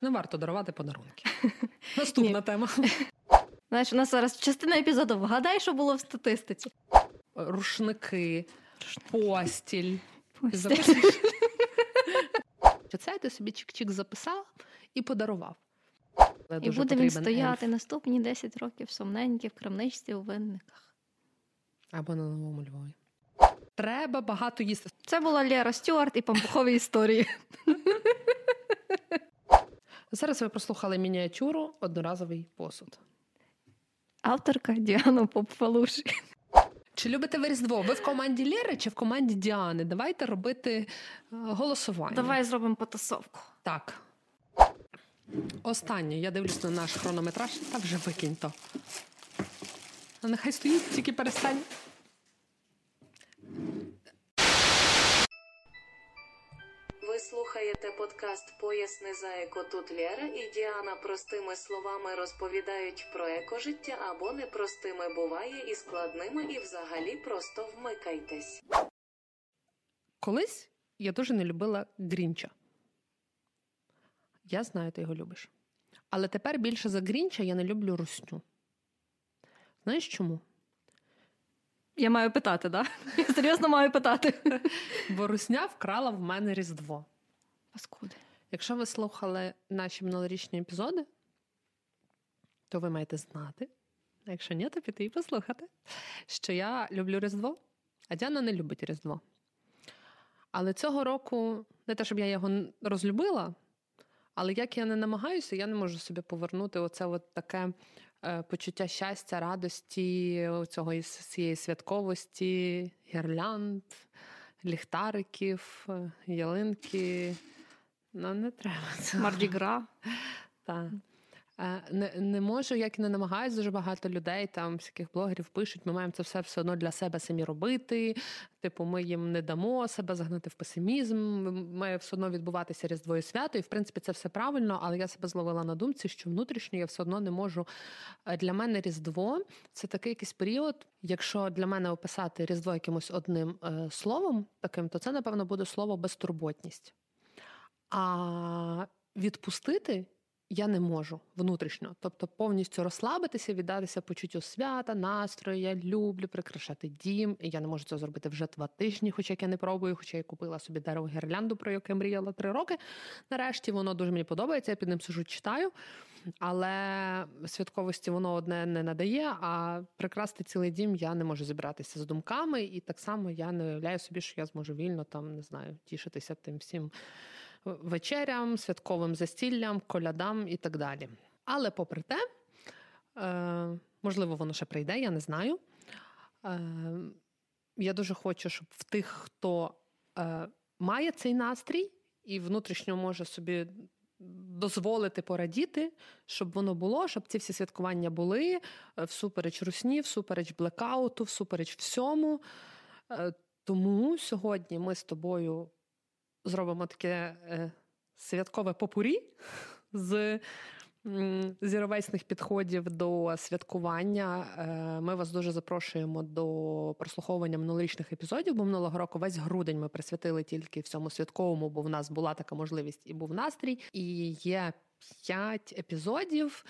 Не варто дарувати подарунки. Наступна тема. Знаєш, у нас зараз частина епізоду. Вгадай, що було в статистиці. Рушники, постіль. Постіль. Це ти собі чик-чик записав і подарував. Але І буде він стояти ельф. наступні 10 років сумненькі в крамничці у винниках. Або на новому Львові. Треба багато їсти. Це була Лєра Стюарт і пампухові історії. Зараз ви прослухали мініатюру одноразовий посуд. Авторка Діана Попфалуші. Чи любите ви Різдво? Ви в команді Лєри чи в команді Діани? Давайте робити е, голосування. Давай зробимо потасовку. Так. Останнє. Я дивлюсь на наш хронометраж. Та вже викинь то. А нехай стоїть, тільки перестань. Слухаєте подкаст Поясни за еко тут Лєра і Діана простими словами розповідають про екожиття або непростими буває і складними, і взагалі просто вмикайтесь. Колись я дуже не любила Грінча. Я знаю, ти його любиш. Але тепер більше за Грінча я не люблю русню. Знаєш чому? Я маю питати. Да? Я серйозно маю питати. Бо русня вкрала в мене Різдво. Паскуди. Якщо ви слухали наші минулорічні епізоди, то ви маєте знати, а якщо ні, то піти і послухати, що я люблю Різдво, а Діана не любить Різдво. Але цього року, не те, щоб я його розлюбила, але як я не намагаюся, я не можу собі повернути оце от таке почуття щастя, радості, цього цієї святковості, гірлянд, ліхтариків, е, ялинки. Ну, не треба це. Мардігра. Так. Е, Не, не можу, як і не намагаюся, дуже багато людей, там всяких блогерів пишуть, ми маємо це все все одно для себе самі робити. Типу, ми їм не дамо себе загнати в песимізм. Має все одно відбуватися Різдво і свято. І в принципі це все правильно, але я себе зловила на думці, що внутрішньо я все одно не можу. Е, Для мене Різдво це такий якийсь період. Якщо для мене описати Різдво якимось одним е, словом таким, то це, напевно, буде слово безтурботність. А відпустити я не можу внутрішньо. Тобто повністю розслабитися, віддатися почуттю свята, настрою. Я люблю прикрашати дім. І Я не можу це зробити вже два тижні, хоча як я не пробую, хоча я купила собі дерево гірлянду, про яке мріяла три роки. Нарешті воно дуже мені подобається. Я під ним сижу, читаю. Але святковості воно одне не надає, а прикрасти цілий дім я не можу зібратися з думками, і так само я не уявляю собі, що я зможу вільно там не знаю, тішитися тим всім вечерям, святковим застіллям, колядам і так далі. Але попри те, е, можливо, воно ще прийде, я не знаю. Е, я дуже хочу, щоб в тих, хто е, має цей настрій і внутрішньо може собі дозволити порадіти, щоб воно було, щоб ці всі святкування були всупереч русні, всупереч блекауту, всупереч всьому. Тому сьогодні ми з тобою зробимо таке е, святкове попурі з зіровесних підходів до святкування. Е, Ми вас дуже запрошуємо до прослуховування минулорічних епізодів, бо минулого року весь грудень ми присвятили тільки всьому святковому, бо в нас була така можливість і був настрій. І є п'ять епізодів.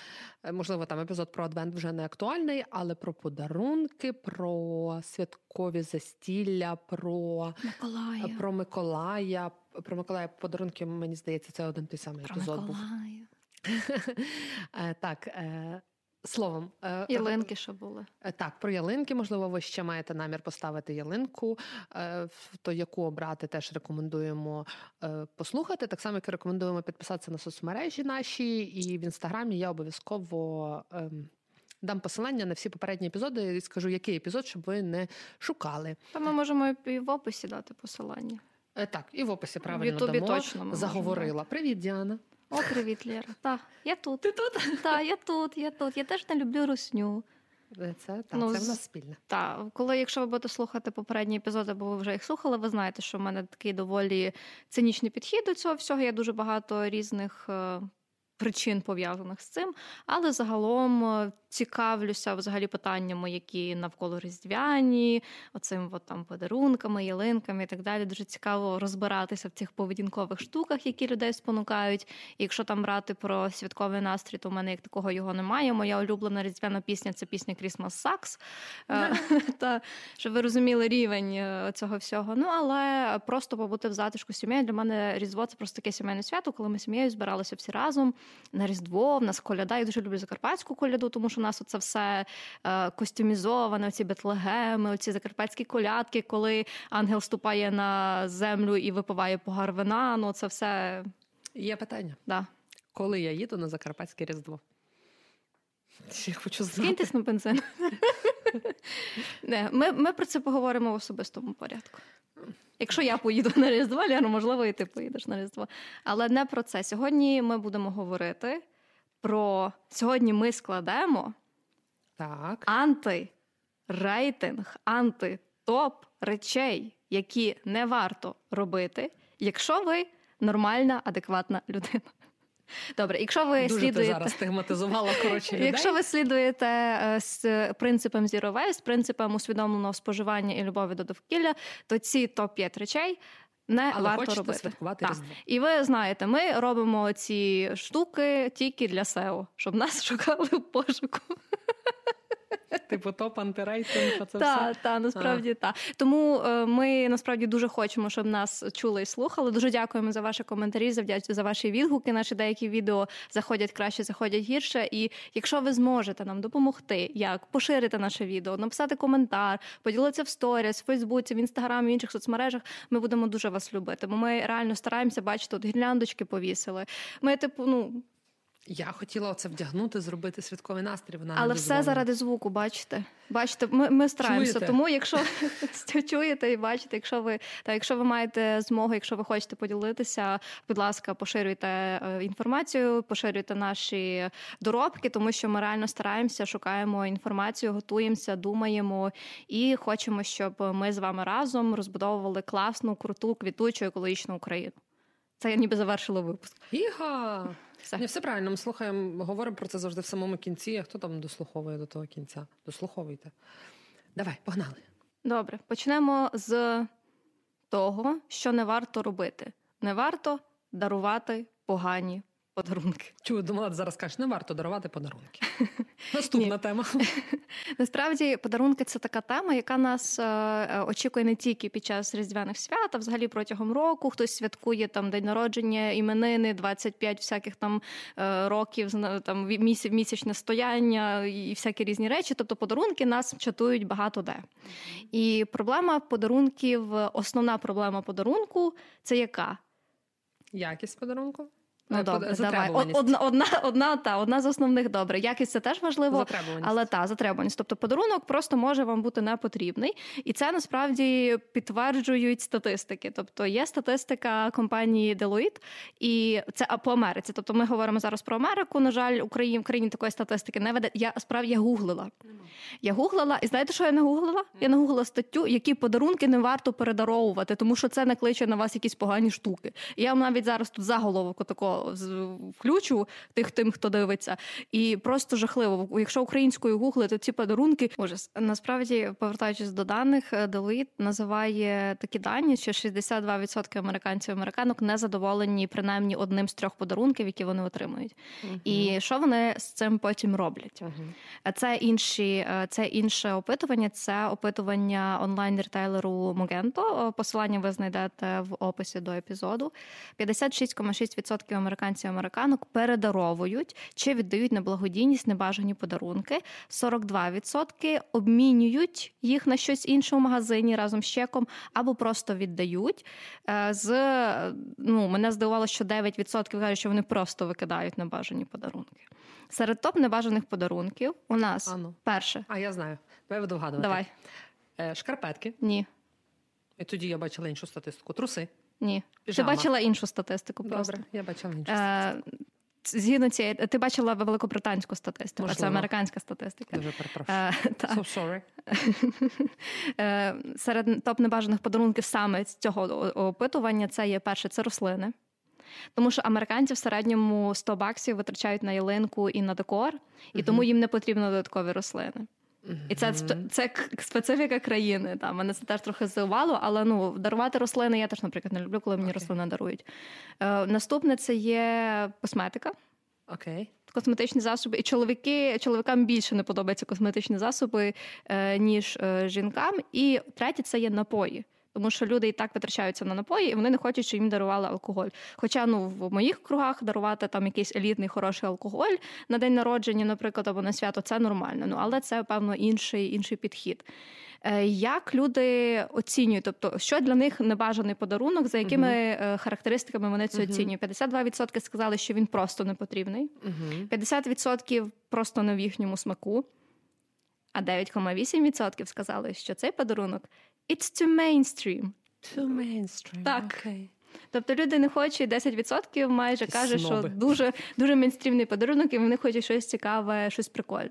Е, Можливо, там епізод про адвент вже не актуальний, але про подарунки, про святкові застілля, про Миколая. про Миколая. Про Миколая подарунки, мені здається, це один той самий Про епізод. Миколая. був. Так, е, словом, е, Ялинки, що були. Е, Так, про ялинки, можливо, ви ще маєте намір поставити ялинку, е, то яку обрати, теж рекомендуємо е, послухати. Так само, як і рекомендуємо підписатися на соцмережі наші, і в інстаграмі я обов'язково. ем, Дам посилання на всі попередні епізоди і скажу, який епізод, щоб ви не шукали. Та ми можемо і в описі дати посилання. Е, Так, і в описі правильно дамо. точно ми заговорила. Привіт, Діана. О, привіт, Лєра. Так, я тут. Ти тут? Так, я тут, я тут. Я теж не люблю русню. Е, Це, та, Ну, це в нас спільне. Так, коли, якщо ви будете слухати попередні епізоди, бо ви вже їх слухали, ви знаєте, що в мене такий доволі цинічний підхід до цього всього. Я дуже багато різних е, причин пов'язаних з цим, але загалом е, цікавлюся взагалі питаннями, які навколо різдвяні, оцим от там подарунками, ялинками і так далі. Дуже цікаво розбиратися в цих поведінкових штуках, які людей спонукають. І якщо там брати про святковий настрій, то в мене як такого його немає. Моя улюблена різдвяна пісня це пісня Christmas Sucks. Та щоб ви розуміли рівень е, цього всього. Ну але просто побути в затишку сім'єю для мене різдво це просто таке сімейне свято, коли ми сім'єю збиралися всі разом на Різдво. В нас коляда. Я дуже люблю закарпатську коляду, тому що у нас це все е, костюмізоване, оці бетлегеми, оці закарпатські колядки, коли ангел ступає на землю і випиває погар вина. Ну це все є питання. Да. Коли я їду на Закарпатське Різдво? Я хочу знати. Скиньтесь на бензин. Не, Ми ми про це поговоримо в особистому порядку. Якщо я поїду на Різдво, Ляно, можливо, і ти поїдеш на Різдво. Але не про це. Сьогодні ми будемо говорити про сьогодні ми складемо так. антирейтинг, антитоп речей, які не варто робити, якщо ви нормальна, адекватна людина. Добре, якщо ви Дуже слідуєте... ти зараз стигматизувала коротше людей. Якщо ви слідуєте е, з принципом Zero Waste, принципом усвідомленого споживання і любові до довкілля, то ці топ 5 речей. Не Але варто робити. святкувати так. Різдво. І ви знаєте, ми робимо ці штуки тільки для SEO, щоб нас шукали в пошуку. Типу топ антирейтинг, це та, все? Так, насправді так. Тому е, ми насправді дуже хочемо, щоб нас чули і слухали. Дуже дякуємо за ваші коментарі, за, за ваші відгуки. Наші деякі відео заходять краще, заходять гірше. І якщо ви зможете нам допомогти, як поширити наше відео, написати коментар, поділитися в сторіс, в Фейсбуці, в інстаграмі, в інших соцмережах, ми будемо дуже вас любити. Бо ми реально стараємося бачити, от гірляндочки повісили. Ми, типу, ну. Я хотіла це вдягнути, зробити святковий настрій. Вона але все заради звуку. Бачите, бачите, ми ми стараємося. Чуєте? Тому, якщо чуєте і бачите, якщо ви та якщо ви маєте змогу, якщо ви хочете поділитися, будь ласка, поширюйте е, інформацію, поширюйте наші доробки, тому що ми реально стараємося, шукаємо інформацію, готуємося, думаємо і хочемо, щоб ми з вами разом розбудовували класну, круту, квітучу екологічну Україну. Це я ніби завершила випуск. Іга! Все. Не, все правильно, ми слухаємо, говоримо про це завжди в самому кінці. А хто там дослуховує до того кінця? Дослуховуйте. Давай, погнали. Добре, почнемо з того, що не варто робити. Не варто дарувати погані подарунки. Чую, думала, зараз кажеш, не варто дарувати подарунки. Наступна тема. Насправді, подарунки це така тема, яка нас е, очікує не тільки під час різдвяних свят, а взагалі протягом року. Хтось святкує там день народження, іменини, 25 всяких там е, років, там місячне стояння і всякі різні речі. Тобто подарунки нас чатують багато де. І проблема подарунків, основна проблема подарунку це яка? Якість подарунку. Ну, добре, давай. Одна, одна, одна, та, одна з основних добре. Якість це теж важливо, але та затребуваність. Тобто подарунок просто може вам бути не потрібний. І це насправді підтверджують статистики. Тобто є статистика компанії Deloitte, і це по Америці. Тобто ми говоримо зараз про Америку. На жаль, Україні в країні такої статистики не веде. Я справді я гуглила. Я гуглила, і знаєте, що я не гуглила? Я не гуглила статтю, які подарунки не варто передаровувати, тому що це накличе на вас якісь погані штуки. Я вам навіть зараз тут заголовок такого включу тих тим, хто дивиться, і просто жахливо. Якщо українською гуглити ці подарунки, ужас. насправді повертаючись до даних, Deloitte називає такі дані, що 62% американців і американок не задоволені принаймні одним з трьох подарунків, які вони отримують. uh І що вони з цим потім роблять? uh Це інші, це інше опитування. Це опитування онлайн рітейлеру Mogento. Посилання ви знайдете в описі до епізоду. 56,6% американців американок передаровують чи віддають на благодійність небажані подарунки. 42% обмінюють їх на щось інше в магазині разом з чеком, або просто віддають. Е, з ну мене здивувало, що 9% кажуть, що вони просто викидають небажані подарунки. Серед топ небажаних подарунків у нас Ану. перше. А я знаю. Давай буду вгадувати. Давай. Е, Шкарпетки. Ні. І тоді я бачила іншу статистику. Труси. Ні. Піжама. Ти бачила іншу статистику. Добре, я бачила іншу статистику. Е, Згідно цієї, ти бачила великобританську статистику, Можливо. а це американська статистика. Дуже перепрошую. Е, so sorry. Е, серед топ небажаних подарунків саме з цього опитування це є перше, це рослини. Тому що американці в середньому 100 баксів витрачають на ялинку і на декор, і тому їм не потрібно додаткові рослини. І це це специфіка країни. Там мене це теж трохи здивувало, але ну дарувати рослини я теж, наприклад, не люблю, коли мені okay. рослини дарують. Е, Наступне це є косметика. Окей. Okay. Косметичні засоби. І чоловіки, чоловікам більше не подобаються косметичні засоби, е, ніж е, жінкам. І третє це є напої тому що люди і так витрачаються на напої, і вони не хочуть, щоб їм дарували алкоголь. Хоча ну в моїх кругах дарувати там якийсь елітний хороший алкоголь на день народження, наприклад, або на свято, це нормально. Ну але це певно інший інший підхід. Е, як люди оцінюють, тобто що для них небажаний подарунок, за якими uh-huh. характеристиками вони це uh-huh. оцінюють? 52% сказали, що він просто не потрібний, uh-huh. 50% просто не в їхньому смаку, а 9,8% сказали, що цей подарунок It's too mainstream. Too mainstream. Так. Okay. Тобто люди не хочуть 10% майже каже, що дуже дуже мейнстрімний подарунок, і вони хочуть щось цікаве, щось прикольне.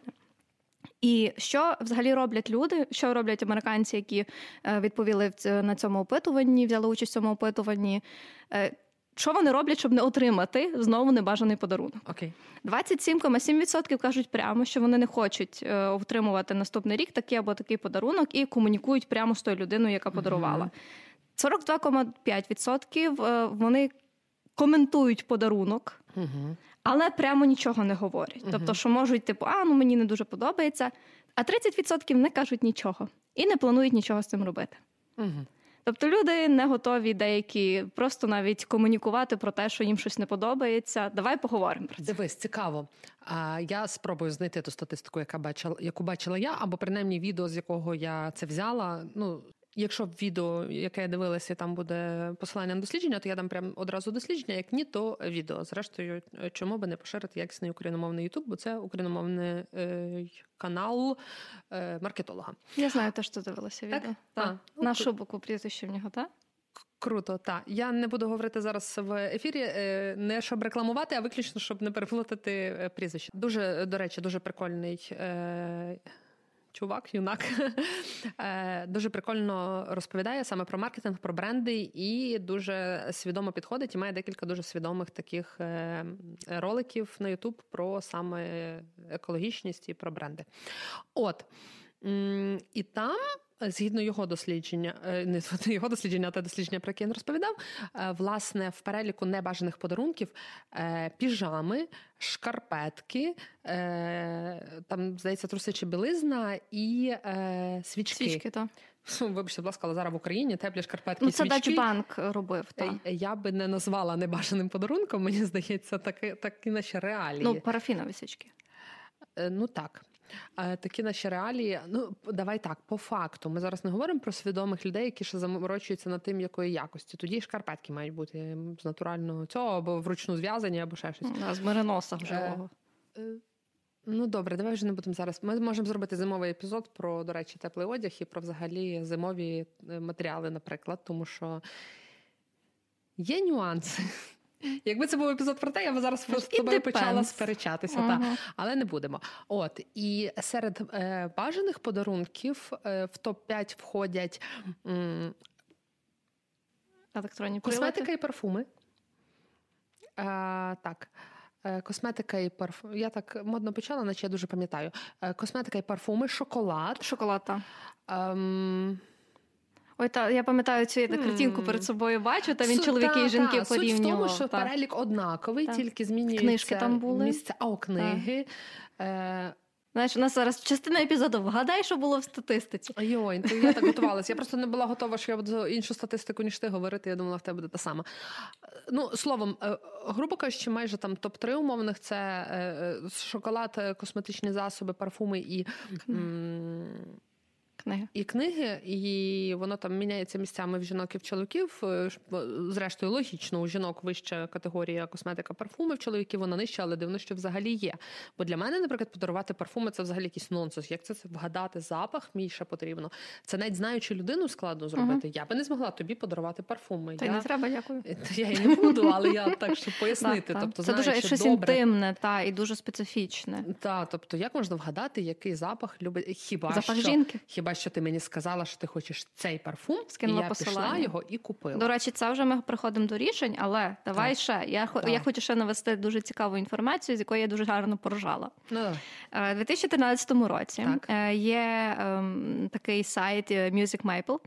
І що взагалі роблять люди? Що роблять американці, які е, відповіли на цьому опитуванні, взяли участь в цьому опитуванні? Що вони роблять, щоб не отримати знову небажаний подарунок? Окей. 27,7% кажуть прямо, що вони не хочуть е, отримувати наступний рік такий або такий подарунок і комунікують прямо з тою людиною, яка подарувала. 42,5% е, вони коментують подарунок, але прямо нічого не говорять. Тобто, що можуть, типу, а ну мені не дуже подобається. А 30% не кажуть нічого і не планують нічого з цим робити. Тобто люди не готові деякі просто навіть комунікувати про те, що їм щось не подобається. Давай поговоримо про це. Дивись, цікаво. А я спробую знайти ту статистику, яка бачила, яку бачила я, або принаймні відео, з якого я це взяла. Ну Якщо в відео, яке я дивилася, там буде посилання на дослідження, то я дам прям одразу дослідження. Як ні, то відео. Зрештою, чому би не поширити якісний україномовний Ютуб, бо це україномовний е, канал е, маркетолога. Я знаю, те, що дивилася відео. Так? Так. А, Нашу букву прізвище в нього, так? Круто, так. Я не буду говорити зараз в ефірі, е, не щоб рекламувати, а виключно щоб не переплутати е, прізвище. Дуже до речі, дуже прикольний. Е, чувак, юнак е, дуже прикольно розповідає саме про маркетинг, про бренди і дуже свідомо підходить. І має декілька дуже свідомих таких е, роликів на YouTube про саме екологічність і про бренди. От і там Згідно його дослідження, е, не його дослідження, а те дослідження, про яке він розповідав, е, власне, в переліку небажаних подарунків е, піжами, шкарпетки, там, здається, трусича білизна і свічки. Свічки, так. Вибачте, будь ласка, але зараз в Україні теплі шкарпетки. Ну, Це Дачбанк робив. так. Я би не назвала небажаним подарунком, мені здається, так, так і наші реалії. Ну, парафінові свічки. Ну так. Такі наші реалії. Ну давай так, по факту. Ми зараз не говоримо про свідомих людей, які ще заморочуються над тим, якої якості. Тоді шкарпетки мають бути з натурального цього або вручну зв'язані, або ще щось. А, з мериноса живого. Е, е, ну добре, давай вже не будемо зараз. Ми можемо зробити зимовий епізод про, до речі, теплий одяг і про взагалі зимові е, матеріали, наприклад, тому що є нюанси. Якби це був епізод про те, я б зараз з тобою почала сперечатися, uh-huh. та. але не будемо. От і серед е, бажаних подарунків е, в топ-5 входять м, електронні косметика прилади? і парфуми. Е, так. Е, косметика і парфуми. Я так модно почала, наче я дуже пам'ятаю. Е, косметика і парфуми, шоколад. Шоколад, так. Ем, Ой, та я пам'ятаю цю я картинку перед собою бачу. Та він чоловіки та, і жінки та. порівнював. Суть в тому, що та. перелік однаковий, тільки змінюється книжки там були місця. А о, книги. Е... Знаєш, у нас зараз частина епізоду. Вгадай, що було в статистиці. Йой, я так готувалася. Я просто не була готова, що я буду іншу статистику, ніж ти говорити. Я думала, в тебе буде та сама. Ну, словом, е, грубо кажучи, майже там топ-3 умовних це е, шоколад, косметичні засоби, парфуми і. М- книги. І книги, і воно там міняється місцями в жінок і в чоловіків. Е, зрештою, логічно, у жінок вища категорія косметика, парфуми, в чоловіків вона нижча, але дивно, що взагалі є. Бо для мене, наприклад, подарувати парфуми це взагалі якийсь нонсенс. Як це вгадати запах, мій ще потрібно. Це навіть знаючи людину складно зробити. uh Я би не змогла тобі подарувати парфуми. Та я... не треба, дякую. Я і не буду, але я так щоб пояснити. тобто, Це дуже щось інтимне та і дуже специфічне. Так, тобто, як можна вгадати, який запах любить хіба запах що жінки? Хіба що ти мені сказала, що ти хочеш цей парфум, Скинула я посилання. пішла його і купила. До речі, це вже ми приходимо до рішень, але давай так. ще. Я так. я хочу ще навести дуже цікаву інформацію, з якої я дуже гарно поржала. Ну, У 2013 році так. Е, є ем, такий сайт е, Music Maple,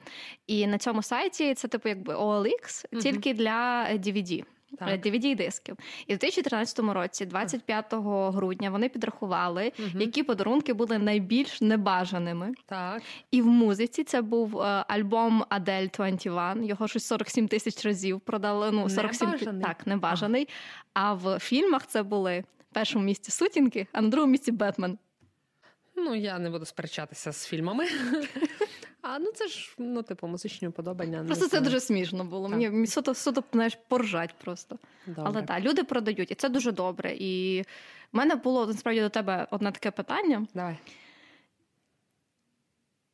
і на цьому сайті це типу якби OLX, угу. тільки для DVD так. DVD-дисків. І в 2013 році, 25 грудня, вони підрахували, угу. які подарунки були найбільш небажаними. Так. І в музиці це був е, альбом Adele 21, Його щось 47 тисяч разів продали. Ну, 47 небажаний? Так, небажаний. А. а в фільмах це були в першому місці сутінки, а на другому місці Бетмен. Ну, я не буду сперечатися з фільмами. А ну це ж ну, типу, музичні уподобання. Просто це дуже смішно було. Так. Мені суто суто знаєш, поржать просто. Добре. Але так, люди продають, і це дуже добре. І в мене було насправді до тебе одне таке питання. Давай.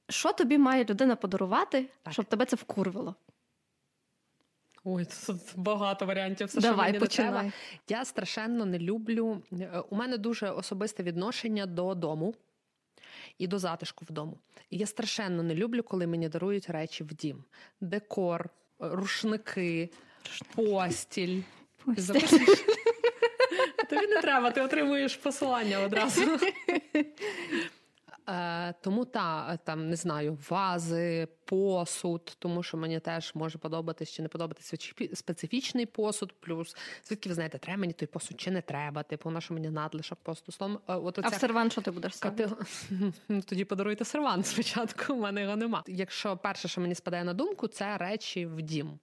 Що тобі має людина подарувати, так. щоб тебе це вкурвило? Ой, тут багато варіантів. Все, Давай, що мені починай. Не треба. Я страшенно не люблю. Е, у мене дуже особисте відношення до дому і до затишку вдому. І я страшенно не люблю, коли мені дарують речі в дім: декор, рушники, постіль. постіль. Тобі не треба, ти отримуєш посилання одразу. Е, Тому та там не знаю, вази, посуд, тому що мені теж може подобатись чи не подобатися специфічний посуд. Плюс звідки ви знаєте, треба мені той посуд чи не треба, типу на що мені надлишок просто Словом, е, от оця... А в сервант що ти будеш ставити? Ну, Тоді подаруйте сервант спочатку. У мене його нема. Якщо перше, що мені спадає на думку, це речі в дім.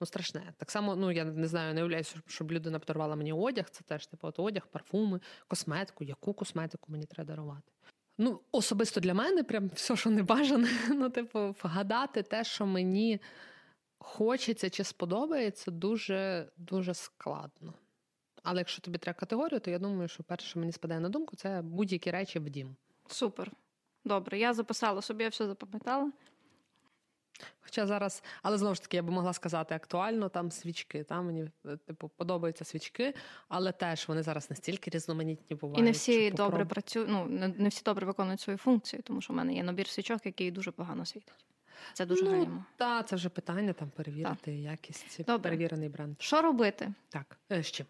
Ну, страшне. Так само, ну я не знаю, не уявляюся, щоб людина подарувала мені одяг. Це теж типу от одяг, парфуми, косметику. Яку косметику мені треба дарувати? Ну, особисто для мене, прям все, що не бажане, ну, типу, вгадати те, що мені хочеться чи сподобається, дуже дуже складно. Але якщо тобі треба категорію, то я думаю, що перше, що мені спадає на думку, це будь-які речі в дім. Супер. Добре, я записала собі, я все запам'ятала. Хоча зараз, але знову ж таки, я би могла сказати актуально там свічки. Там мені е, типу подобаються свічки, але теж вони зараз настільки різноманітні бувають. І не всі добре попроб... працюють. Ну не всі добре виконують свою функцію, тому що в мене є набір свічок, який дуже погано світить. Це дуже ну, гаємо. Так, це вже питання там перевірити так. якість Добре. перевірений бренд. Що робити? Так, е, з чим?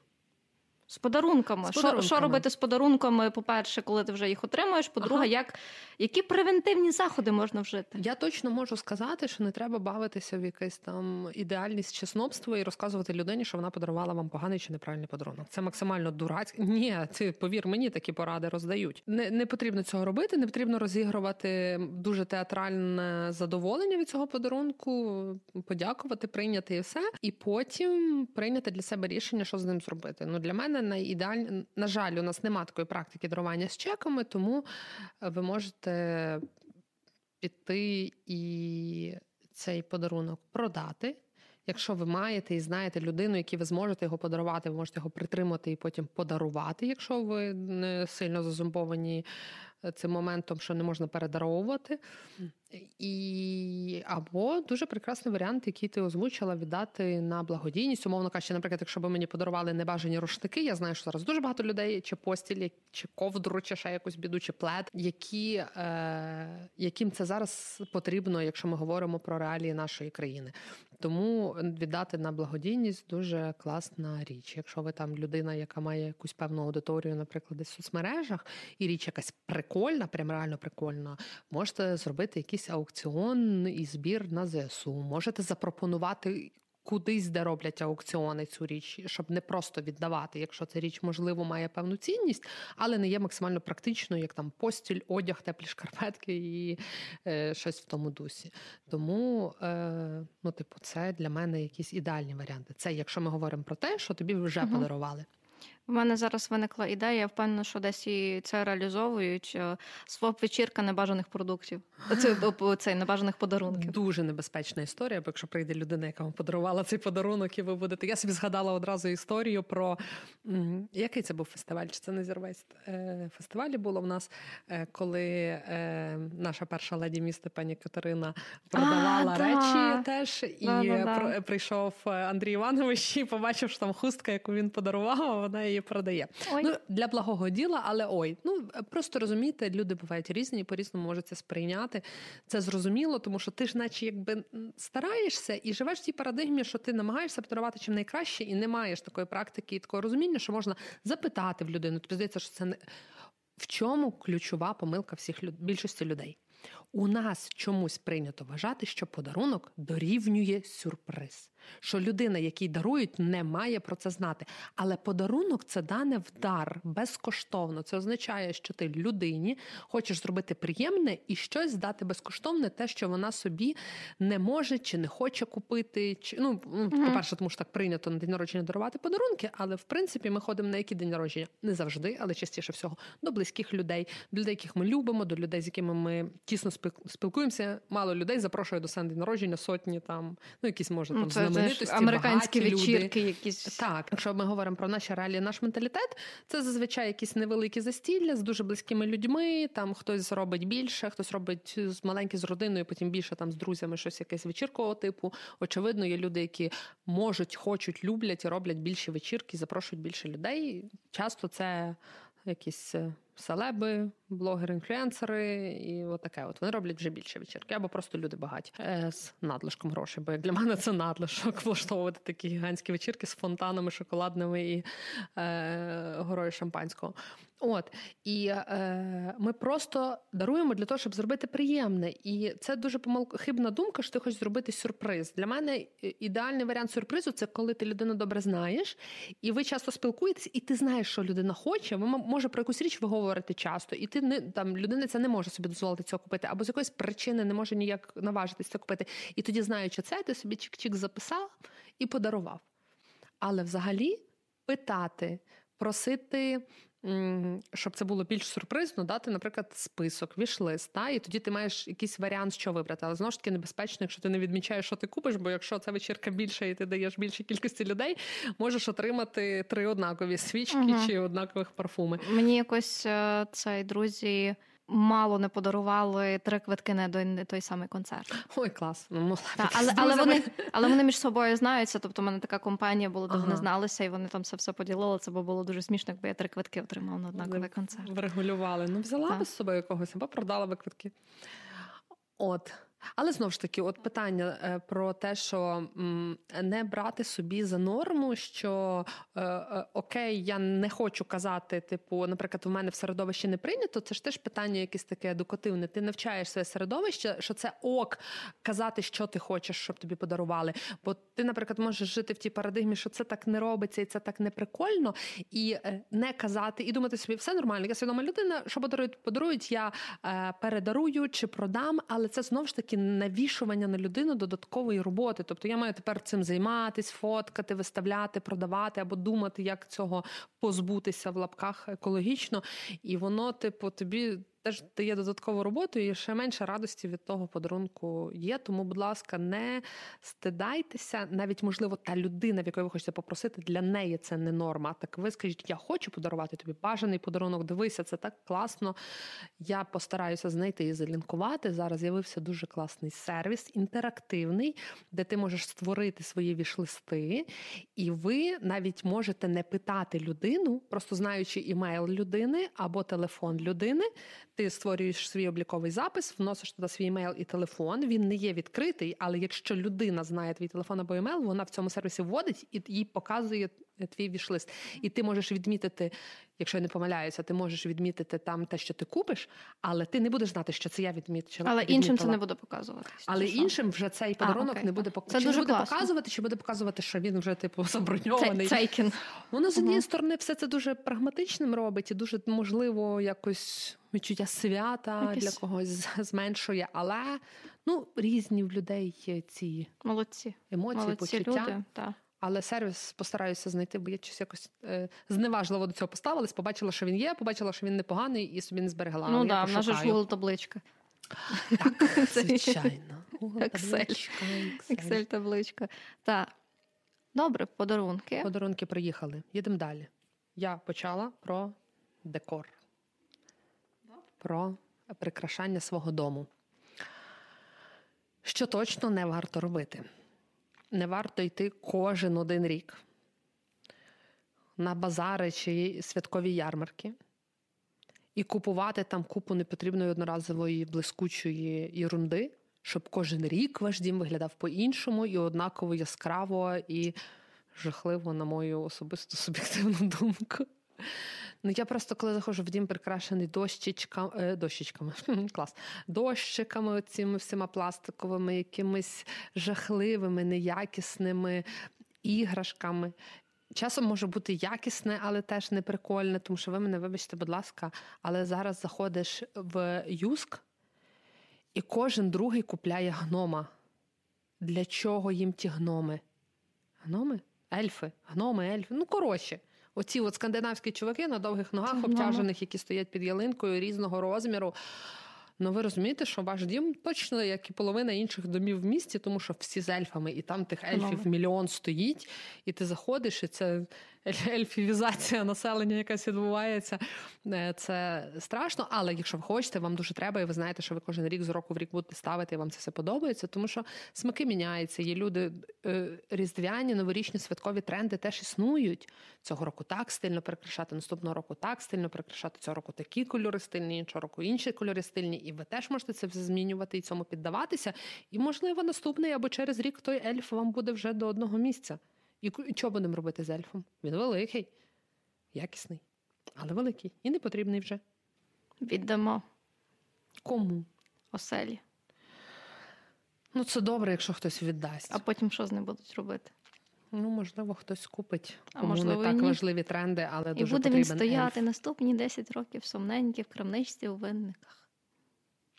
З подарунками. З подарунками. Що що робити з подарунками? По-перше, коли ти вже їх отримуєш. По-друге, ага. як, які превентивні заходи можна вжити? Я точно можу сказати, що не треба бавитися в якесь там ідеальність чи снобство і розказувати людині, що вона подарувала вам поганий чи неправильний подарунок. Це максимально дурацьке. Ні, ти повір мені, такі поради роздають. Не не потрібно цього робити, не потрібно розігрувати дуже театральне задоволення від цього подарунку, подякувати, прийняти і все, і потім прийняти для себе рішення, що з ним зробити. Ну для мене мене найідеаль... на жаль, у нас немає такої практики дарування з чеками, тому е, ви можете піти і цей подарунок продати. Якщо ви маєте і знаєте людину, якій ви зможете його подарувати, ви можете його притримати і потім подарувати, якщо ви не сильно зазумбовані цим моментом, що не можна передаровувати. І або дуже прекрасний варіант, який ти озвучила, віддати на благодійність. Умовно кажучи, наприклад, якщо б мені подарували небажані рушники, я знаю, що зараз дуже багато людей, чи постіль, чи ковдру, чи ще якусь біду, чи плед, які, е, яким це зараз потрібно, якщо ми говоримо про реалії нашої країни. Тому віддати на благодійність дуже класна річ. Якщо ви там людина, яка має якусь певну аудиторію, наприклад, в соцмережах, і річ якась прикольна, прям реально прикольна, можете зробити якийсь аукціон і збір на ЗСУ. Можете запропонувати кудись, де роблять аукціони цю річ, щоб не просто віддавати, якщо ця річ, можливо, має певну цінність, але не є максимально практичною, як там постіль, одяг, теплі шкарпетки і е, щось в тому дусі. Тому, е, ну, типу, це для мене якісь ідеальні варіанти. Це якщо ми говоримо про те, що тобі вже угу. подарували. У мене зараз виникла ідея, я впевнена, що десь і це реалізовують. Е, своп вечірка небажаних продуктів. Це цей небажаних подарунків. Дуже небезпечна історія, бо якщо прийде людина, яка вам подарувала цей подарунок, і ви будете. Я собі згадала одразу історію про який це був фестиваль? Чи це не зірвець е, фестивалі було в нас, е, коли наша перша леді міста пані Катерина продавала а, речі теж, і да, да, прийшов Андрій Іванович і побачив, що там хустка, яку він подарував, вона її її продає. Ой. Ну для благого діла, але ой, ну просто розумієте, люди бувають різні, по різному можуть це сприйняти. Це зрозуміло, тому що ти ж, наче якби стараєшся і живеш в тій парадигмі, що ти намагаєшся подарувати чим найкраще, і не маєш такої практики і такого розуміння, що можна запитати в людину. Тобі здається, що це не в чому ключова помилка всіх люд... більшості людей. У нас чомусь прийнято вважати, що подарунок дорівнює сюрприз що людина, якій дарують, не має про це знати. Але подарунок це дане в дар безкоштовно. Це означає, що ти людині хочеш зробити приємне і щось здати безкоштовне, те, що вона собі не може чи не хоче купити. Чи ну по-перше, тому що так прийнято на день народження дарувати подарунки. Але в принципі ми ходимо на який день народження не завжди, але частіше всього до близьких людей, до людей, яких ми любимо, до людей, з якими ми тісно спілкуємося. Мало людей запрошує до сен день народження, сотні там, ну якісь може там це знаменитості, американські вечірки. Люди. Якісь так. Якщо ми говоримо про наші реалії, наш менталітет, це зазвичай якісь невеликі застілля з дуже близькими людьми. Там хтось робить більше, хтось робить маленькі з родиною, потім більше там з друзями щось якесь вечіркового типу. Очевидно, є люди, які можуть, хочуть, люблять і роблять більші вечірки, запрошують більше людей. Часто це якісь е, селеби, блогери, інфлюенсери, і отаке. От вони роблять вже більше вечірки, або просто люди багаті е, з надлишком грошей. Бо як для мене це надлишок влаштовувати такі гігантські вечірки з фонтанами, шоколадними і е, горою шампанського. От і е, ми просто даруємо для того, щоб зробити приємне. І це дуже помилка хибна думка, що ти хочеш зробити сюрприз. Для мене ідеальний варіант сюрпризу це коли ти людину добре знаєш, і ви часто спілкуєтесь, і ти знаєш, що людина хоче. Ви може про якусь річ ви говорите часто, і ти не там людина це не може собі дозволити цього купити, або з якоїсь причини не може ніяк наважитися це купити. І тоді, знаючи це, ти собі чик-чик записав і подарував. Але взагалі питати, просити щоб це було більш сюрпризно, дати, наприклад, список, вішлист, та, і тоді ти маєш якийсь варіант, що вибрати. Але знову ж таки небезпечно, якщо ти не відмічаєш, що ти купиш, бо якщо ця вечірка більша і ти даєш більшій кількості людей, можеш отримати три однакові свічки угу. чи однакових парфуми. Мені якось е, цей друзі мало не подарували три квитки на той самий концерт. Ой, клас. Ну, Та, але але, вони але вони між собою знаються. Тобто, в мене така компанія була, де ага. вони зналися, і вони там все все поділили. Це було дуже смішно, якби я три квитки отримала на однаковий концерт. Врегулювали. Ну, взяла би з собою когось, або продала би квитки. От. Але знову ж таки, от питання е, про те, що не брати собі за норму, що е, е, окей, я не хочу казати, типу, наприклад, у мене в середовищі не прийнято. Це ж теж питання, якесь таке едукативне. Ти навчаєш своє середовище, що це ок казати, що ти хочеш, щоб тобі подарували. Бо ти, наприклад, можеш жити в тій парадигмі, що це так не робиться, і це так не прикольно, і не казати, і думати собі, все нормально. Я свідома людина, що подарують, подарують, я передарую чи продам, але це знову ж таки таки навішування на людину додаткової роботи. Тобто я маю тепер цим займатися, фоткати, виставляти, продавати або думати, як цього позбутися в лапках екологічно, і воно, типу, тобі теж дає додаткову роботу і ще менше радості від того подарунку є. Тому, будь ласка, не стидайтеся, навіть можливо, та людина, в якої ви хочете попросити, для неї це не норма. Так ви скажіть, я хочу подарувати тобі бажаний подарунок. Дивися, це так класно. Я постараюся знайти і залінкувати. Зараз з'явився дуже класний сервіс, інтерактивний, де ти можеш створити свої вішлисти, і ви навіть можете не питати людину, просто знаючи імейл людини або телефон людини ти створюєш свій обліковий запис, вносиш туди свій емейл і телефон. Він не є відкритий, але якщо людина знає твій телефон або емейл, вона в цьому сервісі вводить і їй показує твій вішлист. І ти можеш відмітити, якщо я не помиляюся, ти можеш відмітити там те, що ти купиш, але ти не будеш знати, що це я відмітила. Але іншим це не буде показувати. Але іншим вже цей подарунок а, не буде показувати. Це чи дуже буде показувати, чи буде показувати, що він вже типу заброньований. Цейкін. Воно з однієї uh сторони все це дуже прагматичним робить і дуже можливо якось відчуття свята Якісь... для когось зменшує, але ну різні в людей є ці молодці емоції, Молодці почуття. Люди, та. Але сервіс постараюся знайти, бо я щось якось е, зневажливо до цього поставилась, побачила, що він є, побачила, що він непоганий, і собі не зберегла. Ну так, в нас ж Google табличка. Так, звичайно. Excel табличка. Так. Добре, подарунки. Подарунки приїхали. Їдемо далі. Я почала про декор про прикрашання свого дому. Що точно не варто робити. Не варто йти кожен один рік на базари чи святкові ярмарки і купувати там купу непотрібної одноразової блискучої єрунди, щоб кожен рік ваш дім виглядав по-іншому і однаково яскраво і жахливо, на мою особисту суб'єктивну думку. Ну, я просто коли заходжу в дім, прикрашений дощечками, е, дощечками, клас, дощиками, цими всіма пластиковими, якимись жахливими, неякісними іграшками. Часом може бути якісне, але теж не прикольне, тому що ви мене вибачте, будь ласка, але зараз заходиш в Юск, і кожен другий купляє гнома. Для чого їм ті гноми? Гноми? Ельфи, гноми, ельфи. Ну, коротше, оці от скандинавські чуваки на довгих ногах, обтяжених, які стоять під ялинкою різного розміру. Ну ви розумієте, що ваш дім точно як і половина інших домів в місті, тому що всі з ельфами, і там тих ельфів мільйон стоїть, і ти заходиш, і це ельфівізація населення, якась відбувається. Е, це страшно. Але якщо ви хочете, вам дуже треба, і ви знаєте, що ви кожен рік з року в рік будете ставити, і вам це все подобається, тому що смаки міняються. Є люди е, різдвяні, новорічні святкові тренди теж існують. Цього року так стильно прикрашати, наступного року так стильно прикрашати. Цього року такі кольори стильні, іншого року інші кольори стильні, і ви теж можете це все змінювати і цьому піддаватися. І, можливо, наступний або через рік той ельф вам буде вже до одного місця. І що будемо робити з ельфом? Він великий, якісний, але великий і не потрібний вже. Віддамо. Кому? Оселі. Ну, це добре, якщо хтось віддасть. А потім що з ним будуть робити? Ну, можливо, хтось купить. А Кому можливо, не так ні. важливі тренди, але і дуже буде він стояти ельф. наступні 10 років сумненькі в крамничці у винниках.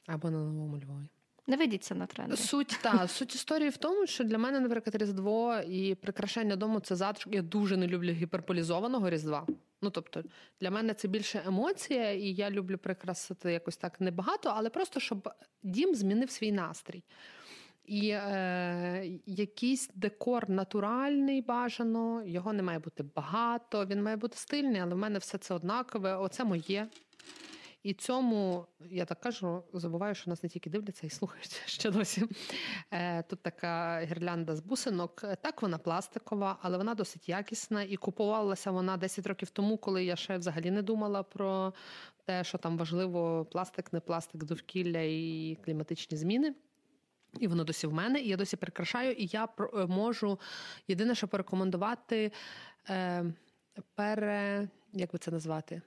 Або на новому Львові. Не ведіться на тренди. Суть та суть історії в тому, що для мене, наприклад, Різдво і прикрашання дому це затишок. Я дуже не люблю гіперполізованого Різдва. Ну тобто для мене це більше емоція, і я люблю прикрасити якось так небагато, але просто щоб дім змінив свій настрій. І е, якийсь декор натуральний бажано, його не має бути багато, він має бути стильний, але в мене все це однакове. Оце моє. І цьому, я так кажу, забуваю, що нас не тільки дивляться і слухають ще досі. Е, тут така гірлянда з бусинок. Так, вона пластикова, але вона досить якісна. І купувалася вона 10 років тому, коли я ще взагалі не думала про те, що там важливо пластик, не пластик, довкілля і кліматичні зміни. І воно досі в мене, і я досі прикрашаю, і я е, можу єдине, що порекомендувати е, пере, як би це назвати?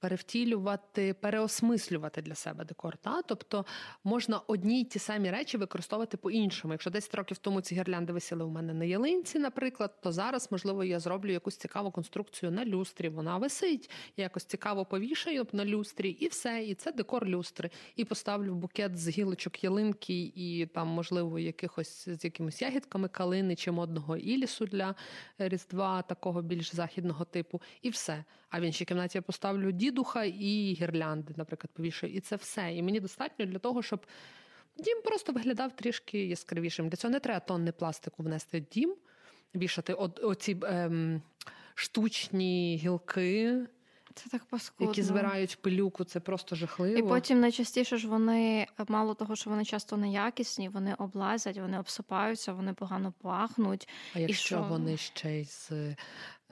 Перевтілювати, переосмислювати для себе декор. Та? Тобто можна одні й ті самі речі використовувати по-іншому. Якщо 10 років тому ці гірлянди висіли у мене на ялинці, наприклад, то зараз, можливо, я зроблю якусь цікаву конструкцію на люстрі. Вона висить, я якось цікаво повішаю на люстрі, і все. І це декор люстри. І поставлю букет з гілочок ялинки, і там, можливо, якихось з якимись ягідками калини чи модного ілісу для різдва, такого більш західного типу, і все. А в іншій кімнаті я поставлю дідуха і гірлянди, наприклад, повішаю. І це все. І мені достатньо для того, щоб дім просто виглядав трішки яскравішим. Для цього не треба тонни пластику внести в дім, вішати оці ем, штучні гілки. Це так паскудно. Які збирають пилюку, це просто жахливо. І потім найчастіше ж вони, мало того, що вони часто неякісні, вони облазять, вони обсипаються, вони погано пахнуть. А якщо і що... вони ще й з.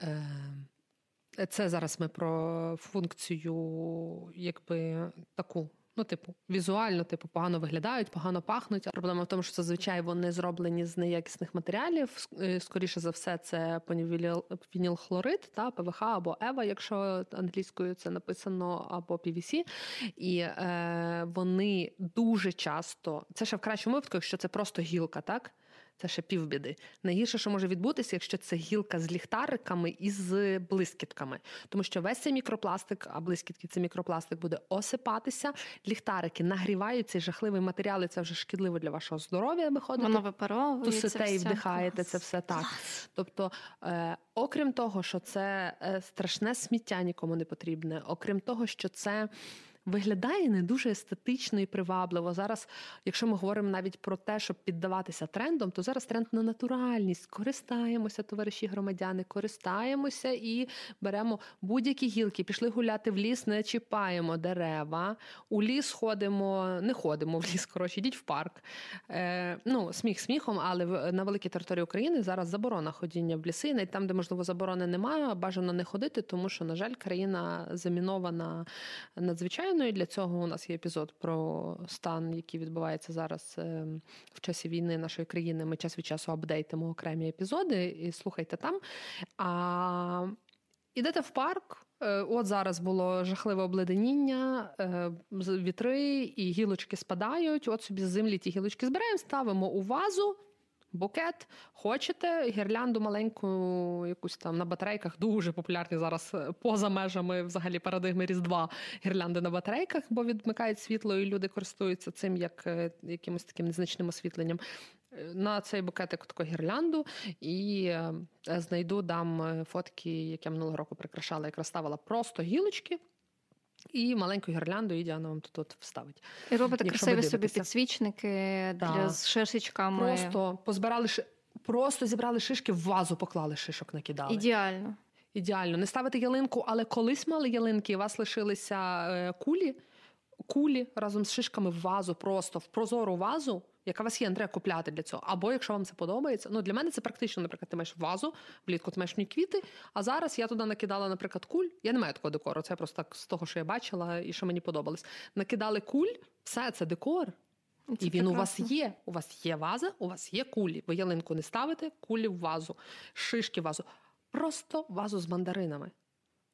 Е, це зараз ми про функцію, якби таку. Ну, типу, візуально, типу, погано виглядають, погано пахнуть. Проблема в тому, що зазвичай вони зроблені з неякісних матеріалів. Е, скоріше за все, це вінілхлорид, та ПВХ або Ева, якщо англійською це написано, або PVC. І е, вони дуже часто це ще в кращому випадку, якщо це просто гілка, так. Це ще півбіди. Найгірше, що може відбутися, якщо це гілка з ліхтариками і з блискітками. Тому що весь цей мікропластик, а блискітки це мікропластик буде осипатися. Ліхтарики нагрівають цей жахливий матеріал, і це вже шкідливо для вашого здоров'я. Виходить. Воно випаровується. Тусите і вдихаєте це все так. Тобто, е, окрім того, що це е, страшне сміття нікому не потрібне, окрім того, що це виглядає не дуже естетично і привабливо. Зараз, якщо ми говоримо навіть про те, щоб піддаватися трендам, то зараз тренд на натуральність. Користаємося, товариші громадяни, користаємося і беремо будь-які гілки. Пішли гуляти в ліс, не чіпаємо дерева. У ліс ходимо, не ходимо в ліс. Коротше, йдіть в парк. Е, Ну, сміх сміхом, але на великій території України зараз заборона ходіння в ліси. Навіть там, де можливо заборони немає, бажано не ходити, тому що, на жаль, країна замінована надзвичайно. І Для цього у нас є епізод про стан, який відбувається зараз е, в часі війни нашої країни. Ми час від часу апдейтимо окремі епізоди і слухайте там. А Ідете в парк. Е, от зараз було жахливе обледеніння, е, вітри і гілочки спадають. От собі з землі ті гілочки збираємо, ставимо у вазу букет. Хочете гірлянду маленьку, якусь там на батарейках, дуже популярні зараз е, поза межами взагалі парадигми Різдва гірлянди на батарейках, бо відмикають світло, і люди користуються цим як е, якимось таким незначним освітленням. Е, на цей букетик таку гірлянду і знайду дам фотки, які я минулого року прикрашала, якраз ставила просто гілочки. І маленьку гірлянду і Діана вам тут от вставить. І робите Якщо красиві собі підсвічники для з шишечками. Просто позбирали просто зібрали шишки, в вазу поклали шишок, накидали. Ідеально. Ідеально. Не ставити ялинку, але колись мали ялинки, і у вас лишилися е, кулі, кулі разом з шишками в вазу, просто в прозору вазу яка у вас є, треба купляти для цього. Або якщо вам це подобається, ну для мене це практично, наприклад, ти маєш вазу, влітку ти маєш квіти. А зараз я туди накидала, наприклад, куль. Я не маю такого декору. Це просто так з того, що я бачила і що мені подобалось. Накидали куль, все це декор. Це і він прекрасно. у вас є. У вас є ваза, у вас є кулі. Ви ялинку не ставите, кулі в вазу, шишки в вазу. Просто вазу з мандаринами.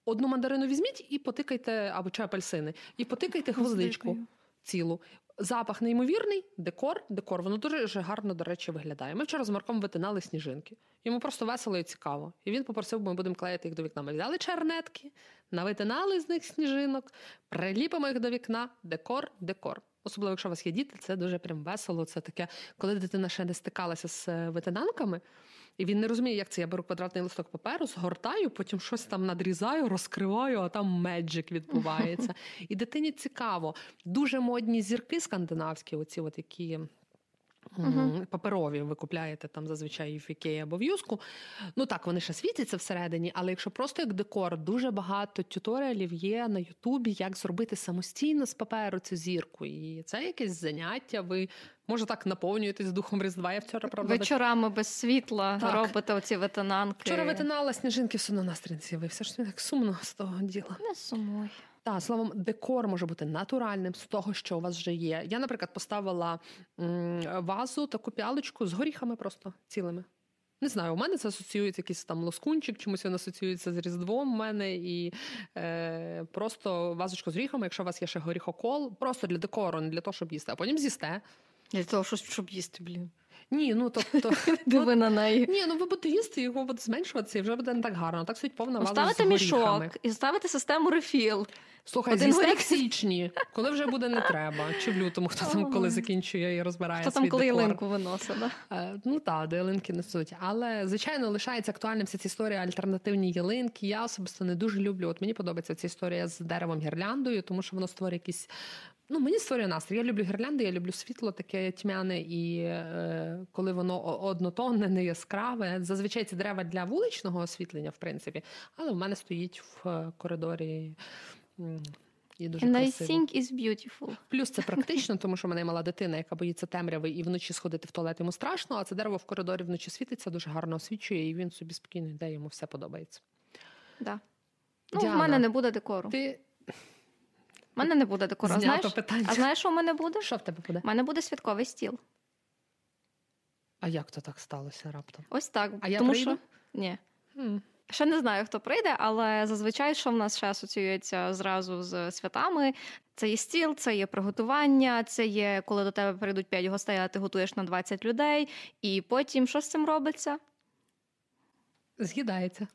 Одну мандарину візьміть і потикайте, або чи апельсини, і потикайте гвоздичку цілу. Запах неймовірний, декор, декор, воно дуже гарно, до речі, виглядає. Ми вчора з Марком витинали сніжинки. Йому просто весело і цікаво. І він попросив, бо ми будемо клеїти їх до вікна. Ми взяли чернетки, навитинали з них сніжинок, приліпимо їх до вікна, декор, декор. Особливо, якщо у вас є діти, це дуже прям весело. Це таке, коли дитина ще не стикалася з е, витинанками. І він не розуміє, як це. Я беру квадратний листок паперу, згортаю, потім щось там надрізаю, розкриваю, а там меджик відбувається. І дитині цікаво. Дуже модні зірки скандинавські, оці от які Uh-huh. Паперові ви купляєте там зазвичай в Ікеї або в юску. Ну так, вони ще світяться всередині, але якщо просто як декор, дуже багато тюторіалів є на Ютубі, як зробити самостійно з паперу цю зірку. І це якесь заняття. Ви може так наповнюєтесь духом Різдва. Я вчора правда вечорами без світла так. робите оці ветенанки. Вчора ветенала сніжинки все одно настрій з'явився. Ж так сумно з того діла. Не сумуй. Так, словом, декор може бути натуральним з того, що у вас вже є. Я, наприклад, поставила м- вазу таку пялочку з горіхами просто цілими. Не знаю, у мене це асоціюється якийсь там лоскунчик, чомусь він асоціюється з Різдвом у мене і е, просто вазочку з горіхами, якщо у вас є ще горіхокол, просто для декору, не для того, щоб їсти, а потім з'їсте. Для того, щоб їсти, блін. Ні, ну тобто диви на неї. Ні, ну ви будете їсти, його буде зменшуватися, і вже буде не так гарно. Так стоїть повна ваза Ставити мішок і ставити систему рефіл. Слухай, з'їсти в січні, коли вже буде не треба. Чи в лютому, хто там коли закінчує і розбирає Хто там, коли ялинку виносить, да? Е, ну так, до ялинки несуть. Але, звичайно, лишається актуальним вся ця історія альтернативні ялинки. Я особисто не дуже люблю. От мені подобається ця історія з деревом гірляндою, тому що воно створює якісь Ну, мені створює настрій. Я люблю гірлянди, я люблю світло, таке тьмяне, і е, коли воно однотонне, не яскраве. Зазвичай ці дерева для вуличного освітлення, в принципі, але в мене стоїть в е, коридорі. І дуже And. I think is beautiful. Плюс це практично, тому що в мене мала дитина, яка боїться темряви, і вночі сходити в туалет йому страшно, а це дерево в коридорі вночі світиться, дуже гарно освічує, і він собі спокійно йде, йому все подобається. Да. Ну, Діана, в мене не буде декору. Ти у мене не буде декору. Знаєш, питання. А знаєш, що в мене буде? Що в тебе буде? У мене буде святковий стіл. А як то так сталося раптом? Ось так. А я Тому прийду? що ні. Mm. Ще не знаю, хто прийде, але зазвичай, що в нас ще асоціюється зразу з святами. Це є стіл, це є приготування, це є коли до тебе прийдуть 5 гостей, а ти готуєш на 20 людей. І потім що з цим робиться? З'їдається.